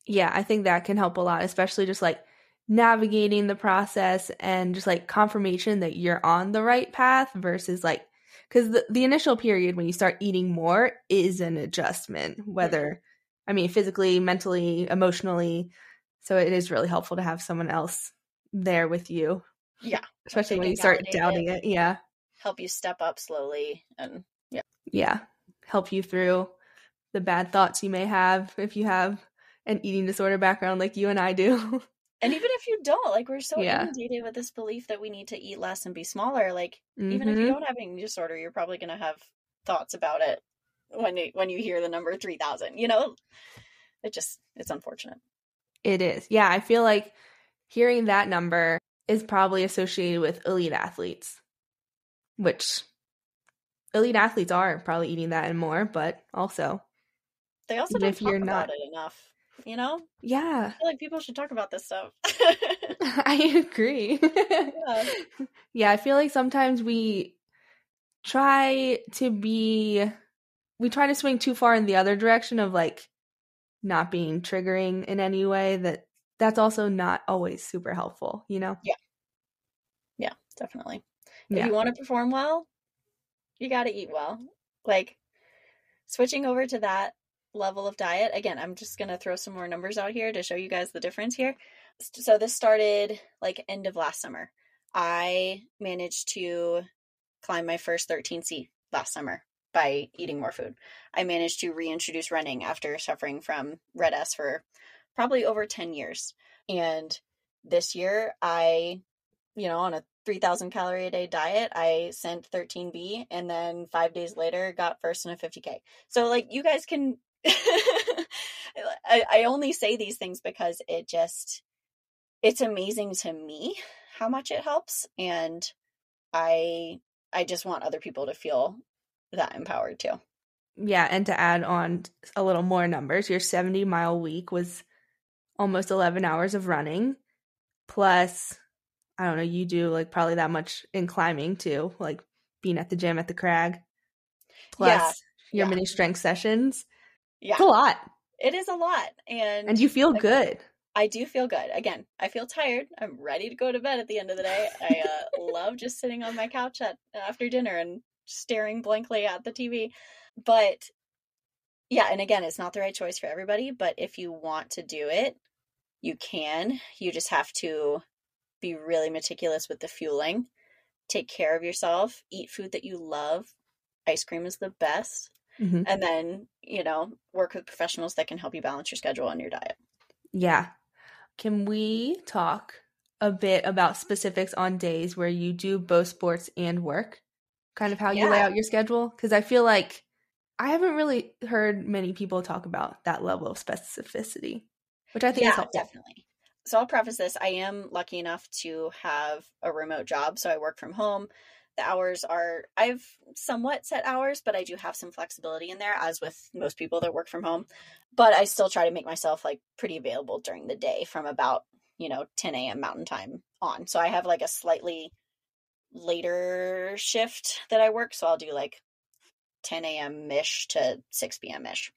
Yeah, I think that can help a lot, especially just like navigating the process and just like confirmation that you're on the right path versus like because the, the initial period when you start eating more is an adjustment whether mm-hmm. i mean physically mentally emotionally so it is really helpful to have someone else there with you yeah especially when you start doubting it. it yeah help you step up slowly and yeah. Yeah. Help you through the bad thoughts you may have if you have an eating disorder background like you and I do. and even if you don't, like we're so yeah. inundated with this belief that we need to eat less and be smaller. Like mm-hmm. even if you mm-hmm. don't have an eating disorder, you're probably gonna have thoughts about it when you, when you hear the number three thousand. You know, it just it's unfortunate. It is. Yeah, I feel like hearing that number is probably associated with elite athletes which elite athletes are probably eating that and more, but also they also don't if talk you're about not, it enough. You know? Yeah. I feel like people should talk about this stuff. I agree. Yeah. yeah, I feel like sometimes we try to be we try to swing too far in the other direction of like not being triggering in any way that that's also not always super helpful, you know? Yeah. Yeah, definitely. If Yeah. you want to perform well, you got to eat well. Like switching over to that level of diet, again, I'm just going to throw some more numbers out here to show you guys the difference here. So this started like end of last summer. I managed to climb my first 13C last summer by eating more food. I managed to reintroduce running after suffering from red S for probably over 10 years. And this year, I, you know, on a 3000 calorie a day diet, I sent 13B and then five days later got first in a 50K. So, like, you guys can. I, I only say these things because it just, it's amazing to me how much it helps. And I, I just want other people to feel that empowered too. Yeah, and to add on a little more numbers, your 70 mile week was almost 11 hours of running plus I don't know, you do like probably that much in climbing too, like being at the gym at the crag plus Yeah, your yeah. mini strength sessions. Yeah, It's a lot. it is a lot. And, And you feel like, good. I do feel good. Again, I feel tired. I'm ready to go to bed at the end of the day. I uh, love just sitting on my couch at after dinner and staring blankly at the TV. But yeah, and again, it's not the right choice for everybody, but if you want to do it, you can. You just have to be really meticulous with the fueling. Take care of yourself, eat food that you love. Ice cream is the best. Mhm. And then, you know, work with professionals that can help you balance your schedule and your diet. Yeah. Can we talk a bit about specifics on days where you do both sports and work? Kind of how you lay out your schedule? Because I feel like I haven't really heard many people talk about that level of specificity, which I think is helpful. definitely. So I'll preface this. I am lucky enough to have a remote job, so I work from home. The hours are I've somewhat set hours, but I do have some flexibility in there, as with most people that work from home. But I still try to make myself like pretty available during the day from about you know 10 a.m. Mountain Time on. So I have like a slightly later shift that I work, so I'll do like 10 a.m. ish to 6 p.m. ish.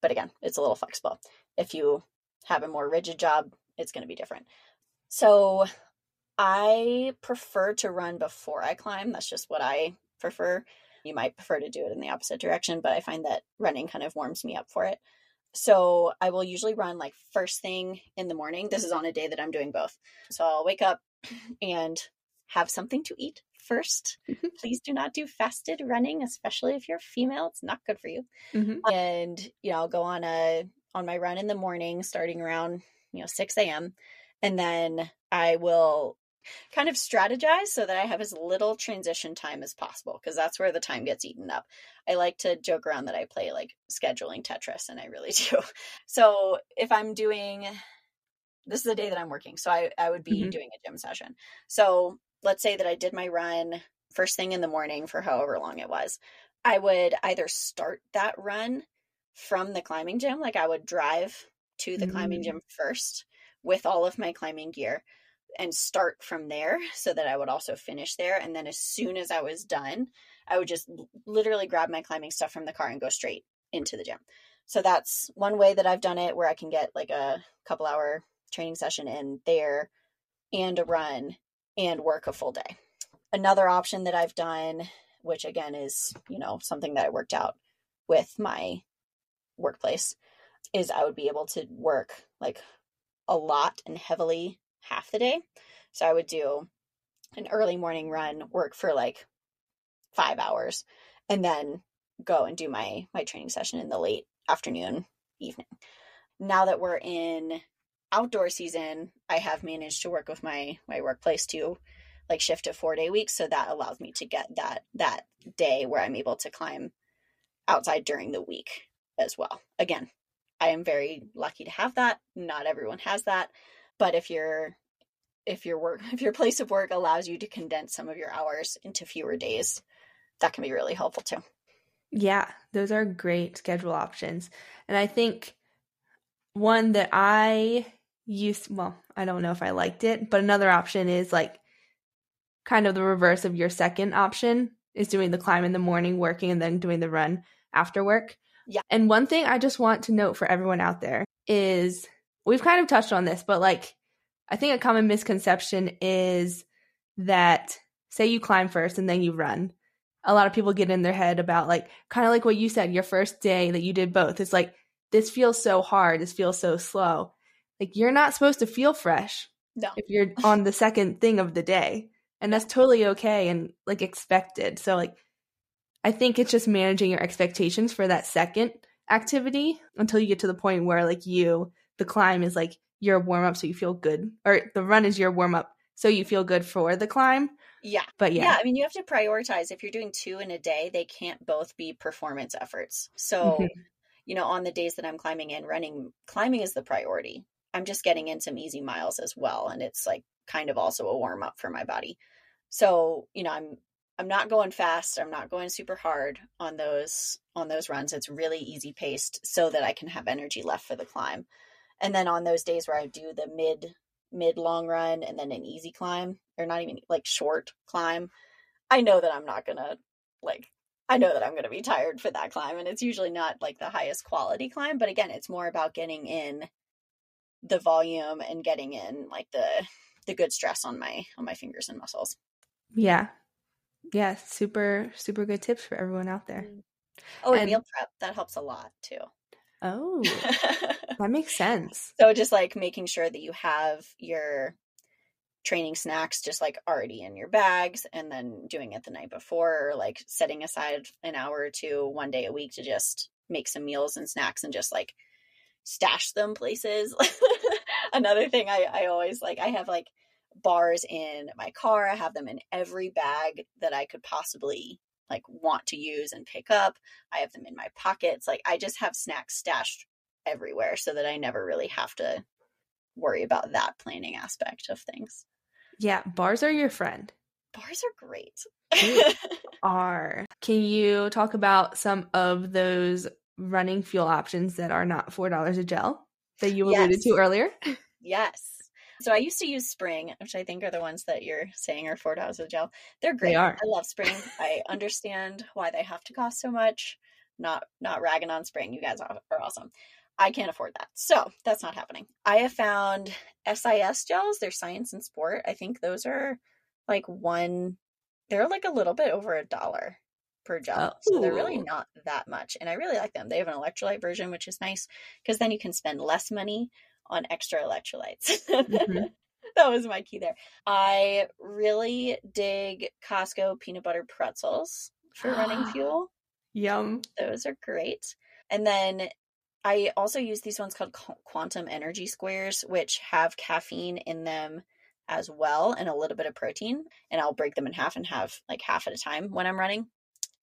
But again, it's a little flexible. If you have a more rigid job, it's going to be different. So I prefer to run before I climb. That's just what I prefer. You might prefer to do it in the opposite direction, but I find that running kind of warms me up for it. So I will usually run like first thing in the morning. This is on a day that I'm doing both. So I'll wake up and have something to eat first. Please do not do fasted running, especially if you're female. It's not good for you Mhm. and you know I'll go on a on my run in the morning starting around you know 6 a.m and then i will kind of strategize so that i have as little transition time as possible because that's where the time gets eaten up i like to joke around that i play like scheduling tetris and i really do so if i'm doing this is the day that i'm working so i, I would be Mhm. doing a gym session so let's say that i did my run first thing in the morning for however long it was I would either start that run from the climbing gym, like I would drive to the climbing Mm. gym first with all of my climbing gear and start from there so that I would also finish there. And then as soon as I was done, I would just literally grab my climbing stuff from the car and go straight into the gym. So that's one way that I've done it where I can get like a couple hour training session in there and a run and work a full day. Another option that I've done which again is, you know, something that I worked out with my workplace, is I would be able to work like a lot and heavily half the day. So I would do an early morning run, work for like five hours, and then go and do my my training session in the late afternoon, evening. Now that we're in outdoor season, I have managed to work with my my workplace to like shift to four day weeks so that allows me to get that that day where i'm able to climb outside during the week as well. Again i am very lucky to have that. Not everyone has that but if your if your work if your place of work allows you to condense some of your hours into fewer days that can be really helpful too. Yeah, those are great schedule options. And I think one that I used, well, I don't know if I liked it, but another option is like kind of the reverse of your second option is doing the climb in the morning, working, and then doing the run after work. Yeah. And one thing I just want to note for everyone out there is we've kind of touched on this, but like I think a common misconception is that say you climb first and then you run. A lot of people get in their head about like kind of like what you said, your first day that you did both. It's like this feels so hard, this feels so slow. Like you're not supposed to feel fresh No. if you're on the second thing of the day. And that's totally okay and like expected. So like I think it's just managing your expectations for that second activity until you get to the point where like you the climb is like your warm up so you feel good or the run is your warm up so you feel good for the climb. Yeah. But yeah. yeah. I mean, you have to prioritize. If you're doing two in a day, they can't both be performance efforts. So, Mhm. you know, on the days that I'm climbing and running, climbing is the priority. I'm just getting in some easy miles as well. And it's like kind of also a warm up for my body. So, you know, I'm I'm not going fast. I'm not going super hard on those on those runs. It's really easy paced so that I can have energy left for the climb. And then on those days where I do the mid mid long run and then an easy climb or not even like short climb, I know that I'm not going to like I know that I'm going to be tired for that climb and it's usually not like the highest quality climb, but again, it's more about getting in the volume and getting in like the the good stress on my on my fingers and muscles. Yeah. Yeah, super super good tips for everyone out there. Mm. Oh, and, And- meal prep that helps a lot too. Oh, that makes sense. so just like making sure that you have your training snacks just like already in your bags and then doing it the night before or like setting aside an hour or two one day a week to just make some meals and snacks and just like stash them places. Another thing I, I always like, I have like bars in my car. I have them in every bag that I could possibly like want to use and pick up. I have them in my pockets. Like I just have snacks stashed everywhere so that I never really have to worry about that planning aspect of things. Yeah, bars are your friend. Bars are great. Are. Can you talk about some of those running fuel options that are not $4 a gel that you alluded Yes. to earlier? yes. So I used to use Spring, which I think are the ones that you're saying are four dollars a gel. They're great. are. I love Spring. I understand why they have to cost so much. Not not ragging on Spring. You guys are, are awesome. I can't afford that. So that's not happening. I have found SIS gels. They're science and sport. I think those are like one they're like a little bit over a dollar per gel. So they're really Oh. not that much. And I really like them. They have an electrolyte version, which is nice because then you can spend less money on extra electrolytes. Mhm. that was my key there. I really dig Costco peanut butter pretzels for running fuel. Yum. Those are great. And then I also use these ones called Quantum Energy Squares, which have caffeine in them as well and a little bit of protein. And I'll break them in half and have like half at a time when I'm running.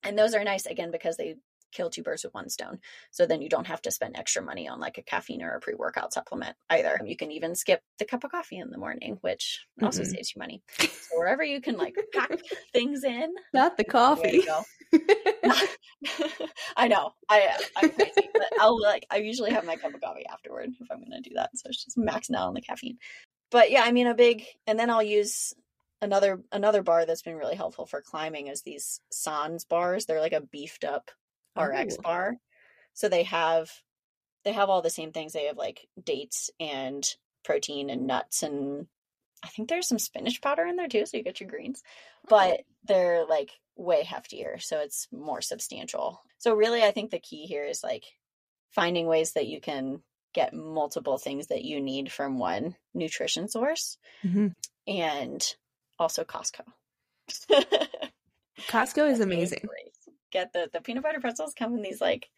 And those are nice again because they kill two birds with one stone. So then you don't have to spend extra money on like a caffeine or a pre workout supplement either. You can even skip the cup of coffee in the morning, which also Mm-mm. saves you money. So wherever you can like pack things in, Not the to coffee. I know. I I'm crazy, but I'll like I usually have my cup of coffee afterward if I'm gonna do that. So it's just maxing out on the caffeine. But yeah, I mean a big and then I'll use another another bar that's been really helpful for climbing is these Sans bars. They're like a beefed up RX Oh. bar. So they have they have all the same things. They have like dates and protein and nuts and I think there's some spinach powder in there too, so you get your greens. But they're like way heftier, so it's more substantial. So really I think the key here is like finding ways that you can get multiple things that you need from one nutrition source Mhm. and also Costco. Costco is amazing. Get the the peanut butter pretzels come in these like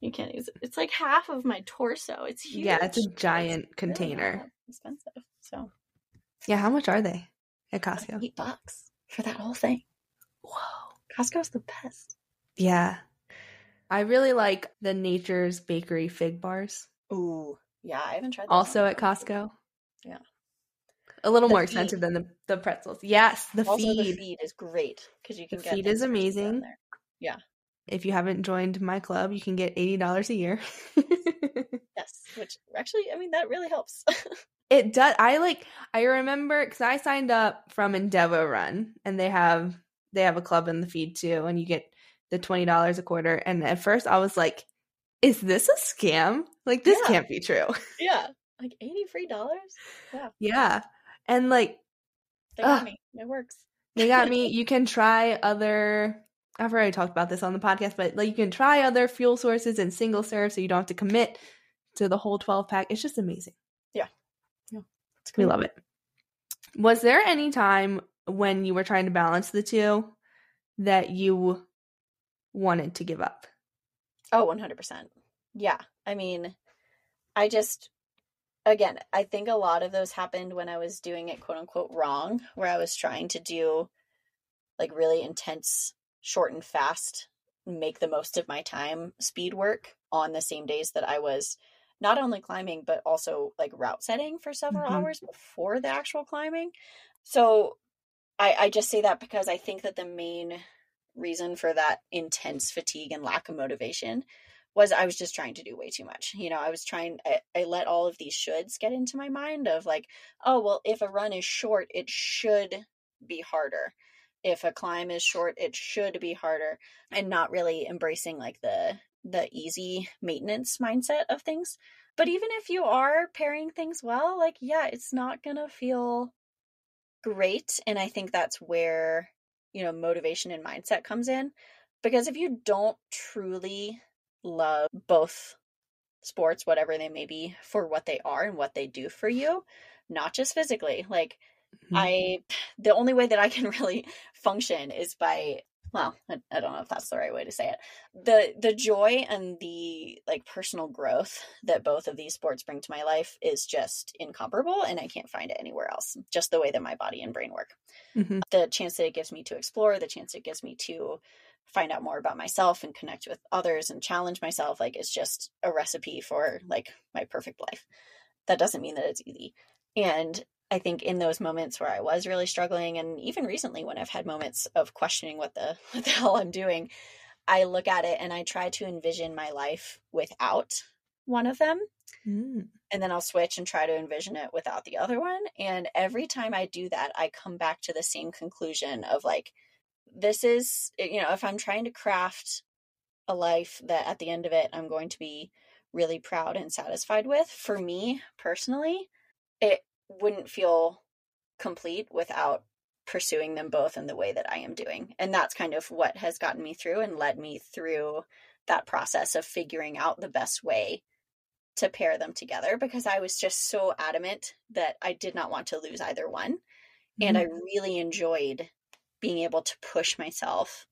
you can't use it. It's like half of my torso. It's huge. Yeah, it's a giant really not container. expensive. So Yeah, how much are they at like Costco? eight bucks for that whole thing. Whoa. Costco's the best. Yeah. I really like the Nature's Bakery fig bars. Ooh, yeah, I haven't tried. Also at. Costco. Yeah. A little The more feed. expensive than the, the pretzels. Yes, the also, feed. the feed is great because you can The get feed is things for cheaper in amazing. there. If you haven't joined my club, you can get $80 a year. Yes, which actually, I mean, that really helps. it does. I like, I remember because I signed up from Endeavor Run and they have, they have a club in the feed too. And you get the $20 a quarter. And at first I was like, is this a scam? Like, this Yeah. can't be true. Yeah. Like eighty free dollars? Yeah. yeah. And like, They got Ugh. me. It works. they got me. You can try other. I've already talked about this on the podcast, but like you can try other fuel sources and single serve, so you don't have to commit to the whole twelve pack. It's just amazing. It's We cool. love it. Was there any time when you were trying to balance the two that you wanted to give up? Oh, 100%. Yeah. I mean, I just, again, I think a lot of those happened when I was doing it quote unquote wrong, where I was trying to do like really intense, short and fast, make the most of my time speed work on the same days that I was not only climbing, but also like route setting for several Mhm. hours before the actual climbing. So I, I just say that because I think that the main reason for that intense fatigue and lack of motivation was I was just trying to do way too much. You know, I was trying, I, I let all of these shoulds get into my mind of like, oh, well, if a run is short, it should be harder. If a climb is short, it should be harder. And not really embracing like the, the easy maintenance mindset of things. But even if you are pairing things well, like, yeah, it's not going to feel great. And I think that's where, you know, motivation and mindset comes in. Because if you don't truly love both sports, whatever they may be, for what they are and what they do for you, not just physically, like, Mhm. I, the only way that I can really function is by, well, I, I don't know if that's the right way to say it. The, the joy and the like personal growth that both of these sports bring to my life is just incomparable. And I can't find it anywhere else, just the way that my body and brain work Mhm. the chance that it gives me to explore, the chance it gives me to find out more about myself and connect with others and challenge myself, like it's just a recipe for like my perfect life. That doesn't mean that it's easy. And I think in those moments where I was really struggling, and even recently when I've had moments of questioning what the what the hell I'm doing, I look at it and I try to envision my life without one of them Mm. and then I'll switch and try to envision it without the other one. And every time I do that, I come back to the same conclusion of like, this is, eh, you know, if I'm trying to craft a life that at the end of it, I'm going to be really proud and satisfied with, for me personally, it wouldn't feel complete without pursuing them both in the way that I am doing. And that's kind of what has gotten me through and led me through that process of figuring out the best way to pair them together because I was just so adamant that I did not want to lose either one. And mm-hmm. I really enjoyed being able to push myself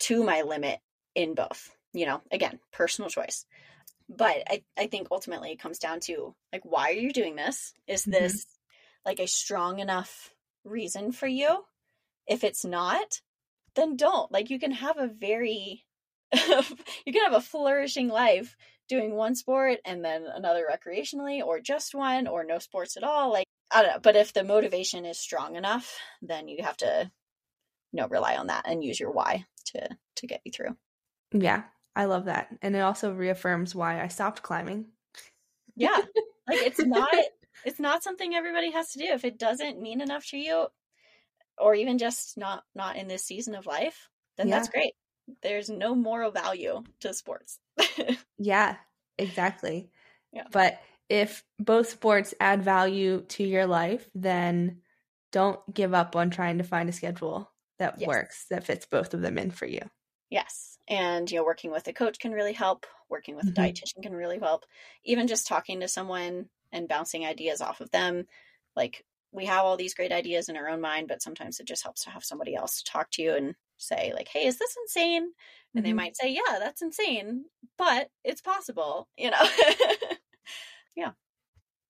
to my limit in both. You know, again, personal choice. But I, I think ultimately it comes down to like, why are you doing this? Is Mhm. this like a strong enough reason for you? If it's not, then don't. Like, you can have a very, you can have a flourishing life doing one sport and then another recreationally or just one or no sports at all like i don't know but if the motivation is strong enough then you have to you know rely on that and use your why to to get you through Yeah, I love that. And it also reaffirms why I stopped climbing. yeah like it's not it's not something everybody has to do if it doesn't mean enough to you or even just not not in this season of life then that's great there's no moral value to sports Yeah, exactly. Yeah. But if both sports add value to your life, then don't give up on trying to find a schedule that Yes. works, that fits both of them in for you. Yes. And, you know, working with a coach can really help. Working with Mhm. a dietitian can really help. Even just talking to someone and bouncing ideas off of them. Like, we have all these great ideas in our own mind, but sometimes it just helps to have somebody else to talk to you and say, like, hey, is this insane? And they Mhm. might say, yeah, that's insane, but it's possible, you know? Yeah.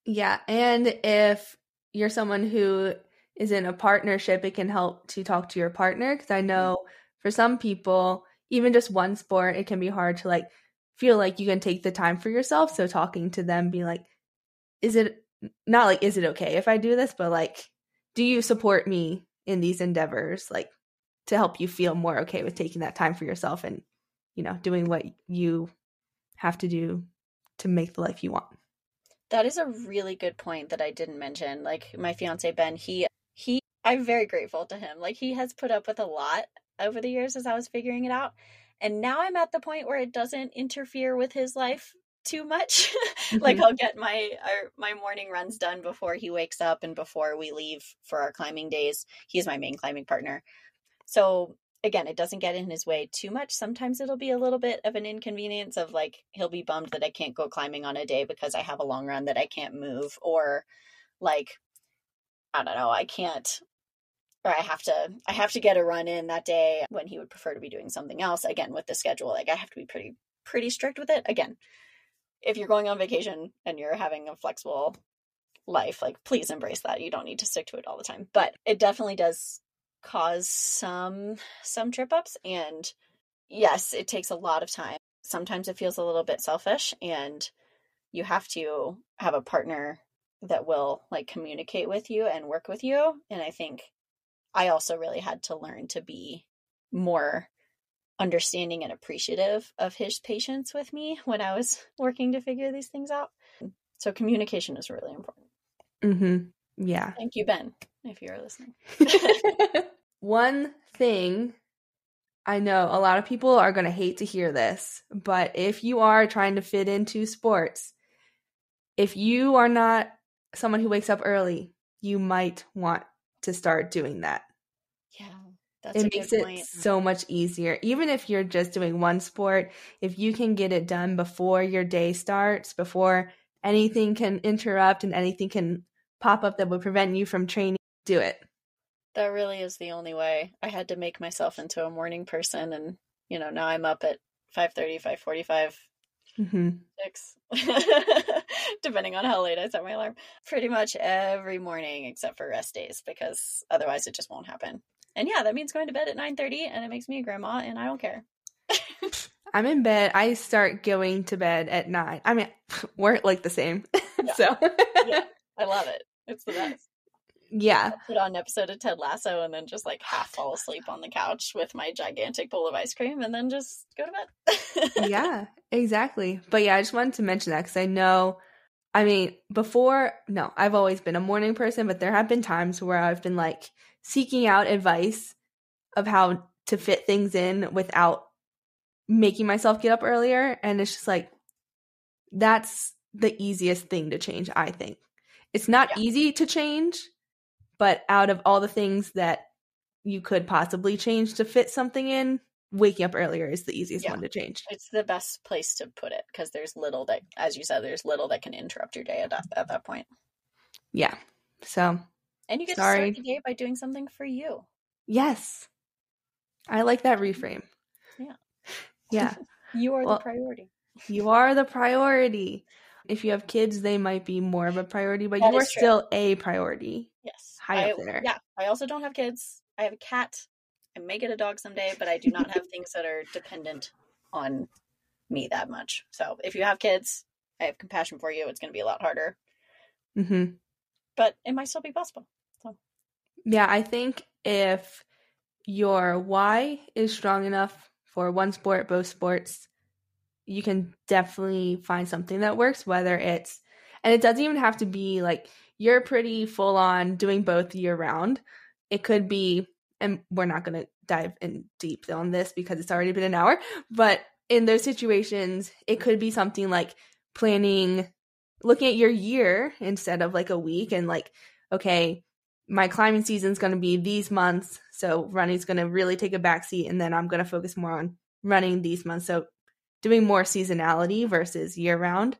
Yeah. And if you're someone who is in a partnership, it can help to talk to your partner. Because I mm. know for some people, even just one sport, it can be hard to like feel like you can take the time for yourself. So talking to them, be like, is it not like, is it okay if I do this? But like, do you support me in these endeavors? Like, to help you feel more okay with taking that time for yourself and, you know, doing what you have to do to make the life you want. That is a really good point that I didn't mention. Like my fiance Ben, he he I'm very grateful to him. Like he has put up with a lot over the years as I was figuring it out. And now I'm at the point where it doesn't interfere with his life too much. like mm-hmm. I'll get my our, my morning runs done before he wakes up and before we leave for our climbing days. He's my main climbing partner. So again, it doesn't get in his way too much. Sometimes it'll be a little bit of an inconvenience of like he'll be bummed that I can't go climbing on a day because I have a long run that I can't move or like I don't know, I can't or I have to I have to get a run in that day when he would prefer to be doing something else. Again, with the schedule, like I have to be pretty pretty strict with it. Again, if you're going on vacation and you're having a flexible life, like please embrace that. You don't need to stick to it all the time. But it definitely does cause some some trip ups and yes, it takes a lot of time. Sometimes it feels a little bit selfish and you have to have a partner that will like communicate with you and work with you and I think I also really had to learn to be more understanding and appreciative of his patience with me when I was working to figure these things out. So communication is really important. Mhm. Yeah. Thank you, Ben, if you're listening. One thing I know a lot of people are going to hate to hear this, but if you are trying to fit into sports, if you are not someone who wakes up early, you might want to start doing that. That's it makes it point. so much easier. Even if you're just doing one sport, if you can get it done before your day starts, before anything can interrupt and anything can pop up that would prevent you from training, do it. That really is the only way. I had to make myself into a morning person and you know, now I'm up at 5:30, 5:45 Mm-hmm. six, depending on how late I set my alarm. Pretty much every morning except for rest days because otherwise it just won't happen. And yeah, that means going to bed at nine thirty, and it makes me a grandma, and I don't care. I'm in bed. I start going to bed at nine. I mean, we're like the same. Yeah. so yeah, I love it. It's the best. yeah. I'll put on an episode of Ted Lasso and then just like half fall asleep on the couch with my gigantic bowl of ice cream, and then just go to bed. yeah, exactly. But yeah, I just wanted to mention that because I know, I mean, before, no, I've always been a morning person, but there have been times where I've been like seeking out advice of how to fit things in without making myself get up earlier. And it's just like, that's the easiest thing to change, I think. It's not Yeah. easy to change, but out of all the things that you could possibly change to fit something in, waking up earlier is the easiest Yeah. one to change. it's the best place to put it because there's little that, as you said, there's little that can interrupt your day at at that point. Yeah. So, And you get Sorry. to start the day by doing something for you. yes. I like that reframe. Yeah. Yeah. You are Well- the priority. You are the priority. If you have kids, they might be more of a priority, but That you are true. still a priority. Yes. High I, up there. Yeah. I also don't have kids. I have a cat. I may get a dog someday, but I do not have things that are dependent on me that much. So if you have kids, I have compassion for you. It's going to be a lot harder, hmm but it might still be possible. Yeah, I think if your why is strong enough for one sport, both sports, you can definitely find something that works, whether it's, and it doesn't even have to be like you're pretty full on doing both year round. It could be, and we're not going to dive in deep on this because it's already been an hour, but in those situations, it could be something like planning, looking at your year instead of like a week and like, okay, my climbing season is going to be these months, so running's going to really take a backseat, and then I'm going to focus more on running these months. So doing more seasonality versus year round,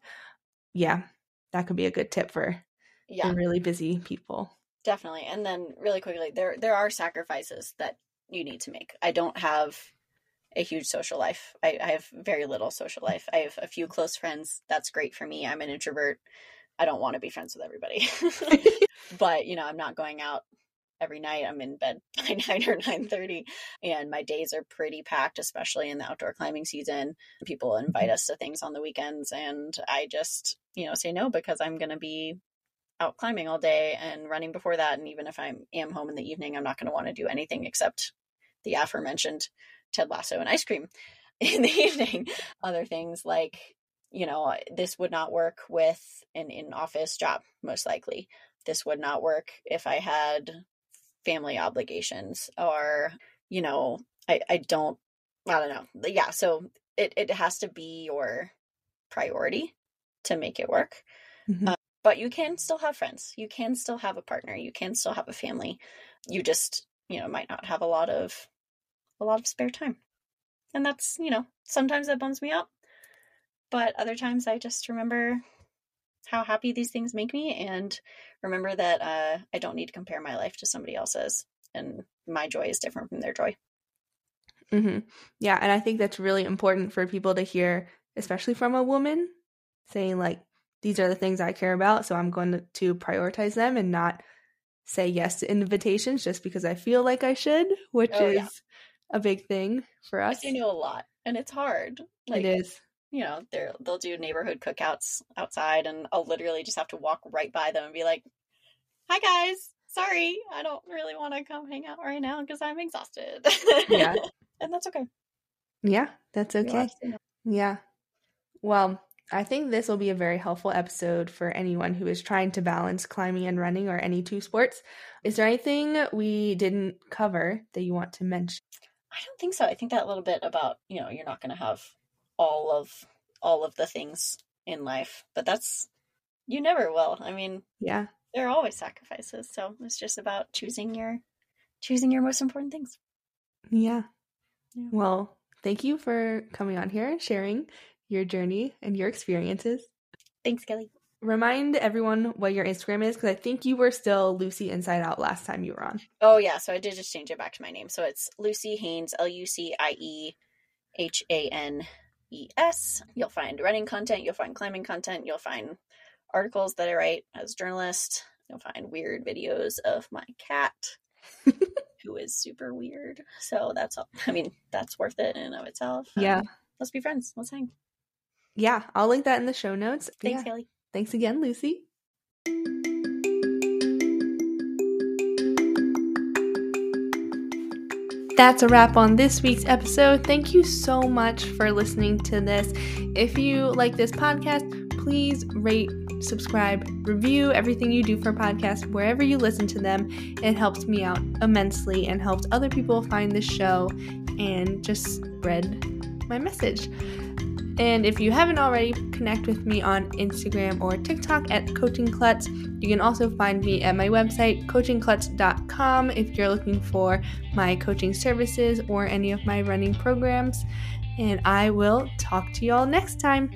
yeah, that could be a good tip for Yeah, really busy people. definitely. And then really quickly, there there are sacrifices that you need to make. I don't have a huge social life. I, I have very little social life. I have a few close friends. That's great for me. I'm an introvert. I don't want to be friends with everybody. but you know, I'm not going out every night. I'm in bed by nine or nine thirty, and my days are pretty packed, especially in the outdoor climbing season. People invite mm-hmm. us to things on the weekends, and I just you know say no because I'm going to be out climbing all day and running before that. And even if I am home in the evening, I'm not going to want to do anything except the aforementioned Ted Lasso and ice cream in the evening. Other things like, you know, this would not work with an in office job, most likely. This would not work if I had family obligations or, you know, I, I don't I don't know. Yeah, so it, it has to be your priority to make it work. Mhm. Uh, but you can still have friends. You can still have a partner. You can still have a family. You just, you know, might not have a lot of a lot of spare time. And that's, you know, sometimes that bums me out. But other times I just remember how happy these things make me and remember that uh, I don't need to compare my life to somebody else's. And my joy is different from their joy. hmm Yeah, and I think that's really important for people to hear, especially from a woman, saying like, "These are the things I care about, so I'm going to, to prioritize them and not say yes to invitations just because I feel like I should," which Oh, is yeah. a big thing for I us. say no a lot, and it's hard. Like, it is. You know, they're they'll do neighborhood cookouts outside, and I'll literally just have to walk right by them and be like, "Hi guys, sorry, I don't really want to come hang out right now because I'm exhausted." Yeah. and that's okay. Yeah, that's okay. have to say no. Yeah. Well, I think this will be a very helpful episode for anyone who is trying to balance climbing and running or any two sports. Is there anything we didn't cover that you want to mention? I don't think so. I think that little bit about you know you're not going to have all of all of the things in life, but that's you never will. I mean, Yeah. there are always sacrifices, so it's just about choosing your choosing your most important things. Yeah. Yeah. Well, thank you for coming on here and sharing your journey and your experiences. Thanks, Kelly. Remind everyone what your Instagram is because I think you were still Lucie Inside Out last time you were on. Oh yeah, so I did just change it back to my name. So it's Lucie Hanes, L U C I E H A N E S. You'll find running content, you'll find climbing content, you'll find articles that I write as a journalist. You'll find weird videos of my cat, who is super weird. So that's all. I mean, that's worth it in and of itself. Um, Yeah. let's be friends. Let's hang. Yeah. I'll link that in the show notes. Thanks, yeah, Kelly. Thanks again, Lucie. That's a wrap on this week's episode. Thank you so much for listening to this. If you like this podcast, please rate, subscribe, review everything you do for podcasts wherever you listen to them. It helps me out immensely and helps other people find the show and just spread my message. And if you haven't already, connect with me on Instagram or TikTok at Coaching Klutz. You can also find me at my website, coachingklutz.com, if you're looking for my coaching services or any of my running programs. And I will talk to you all next time.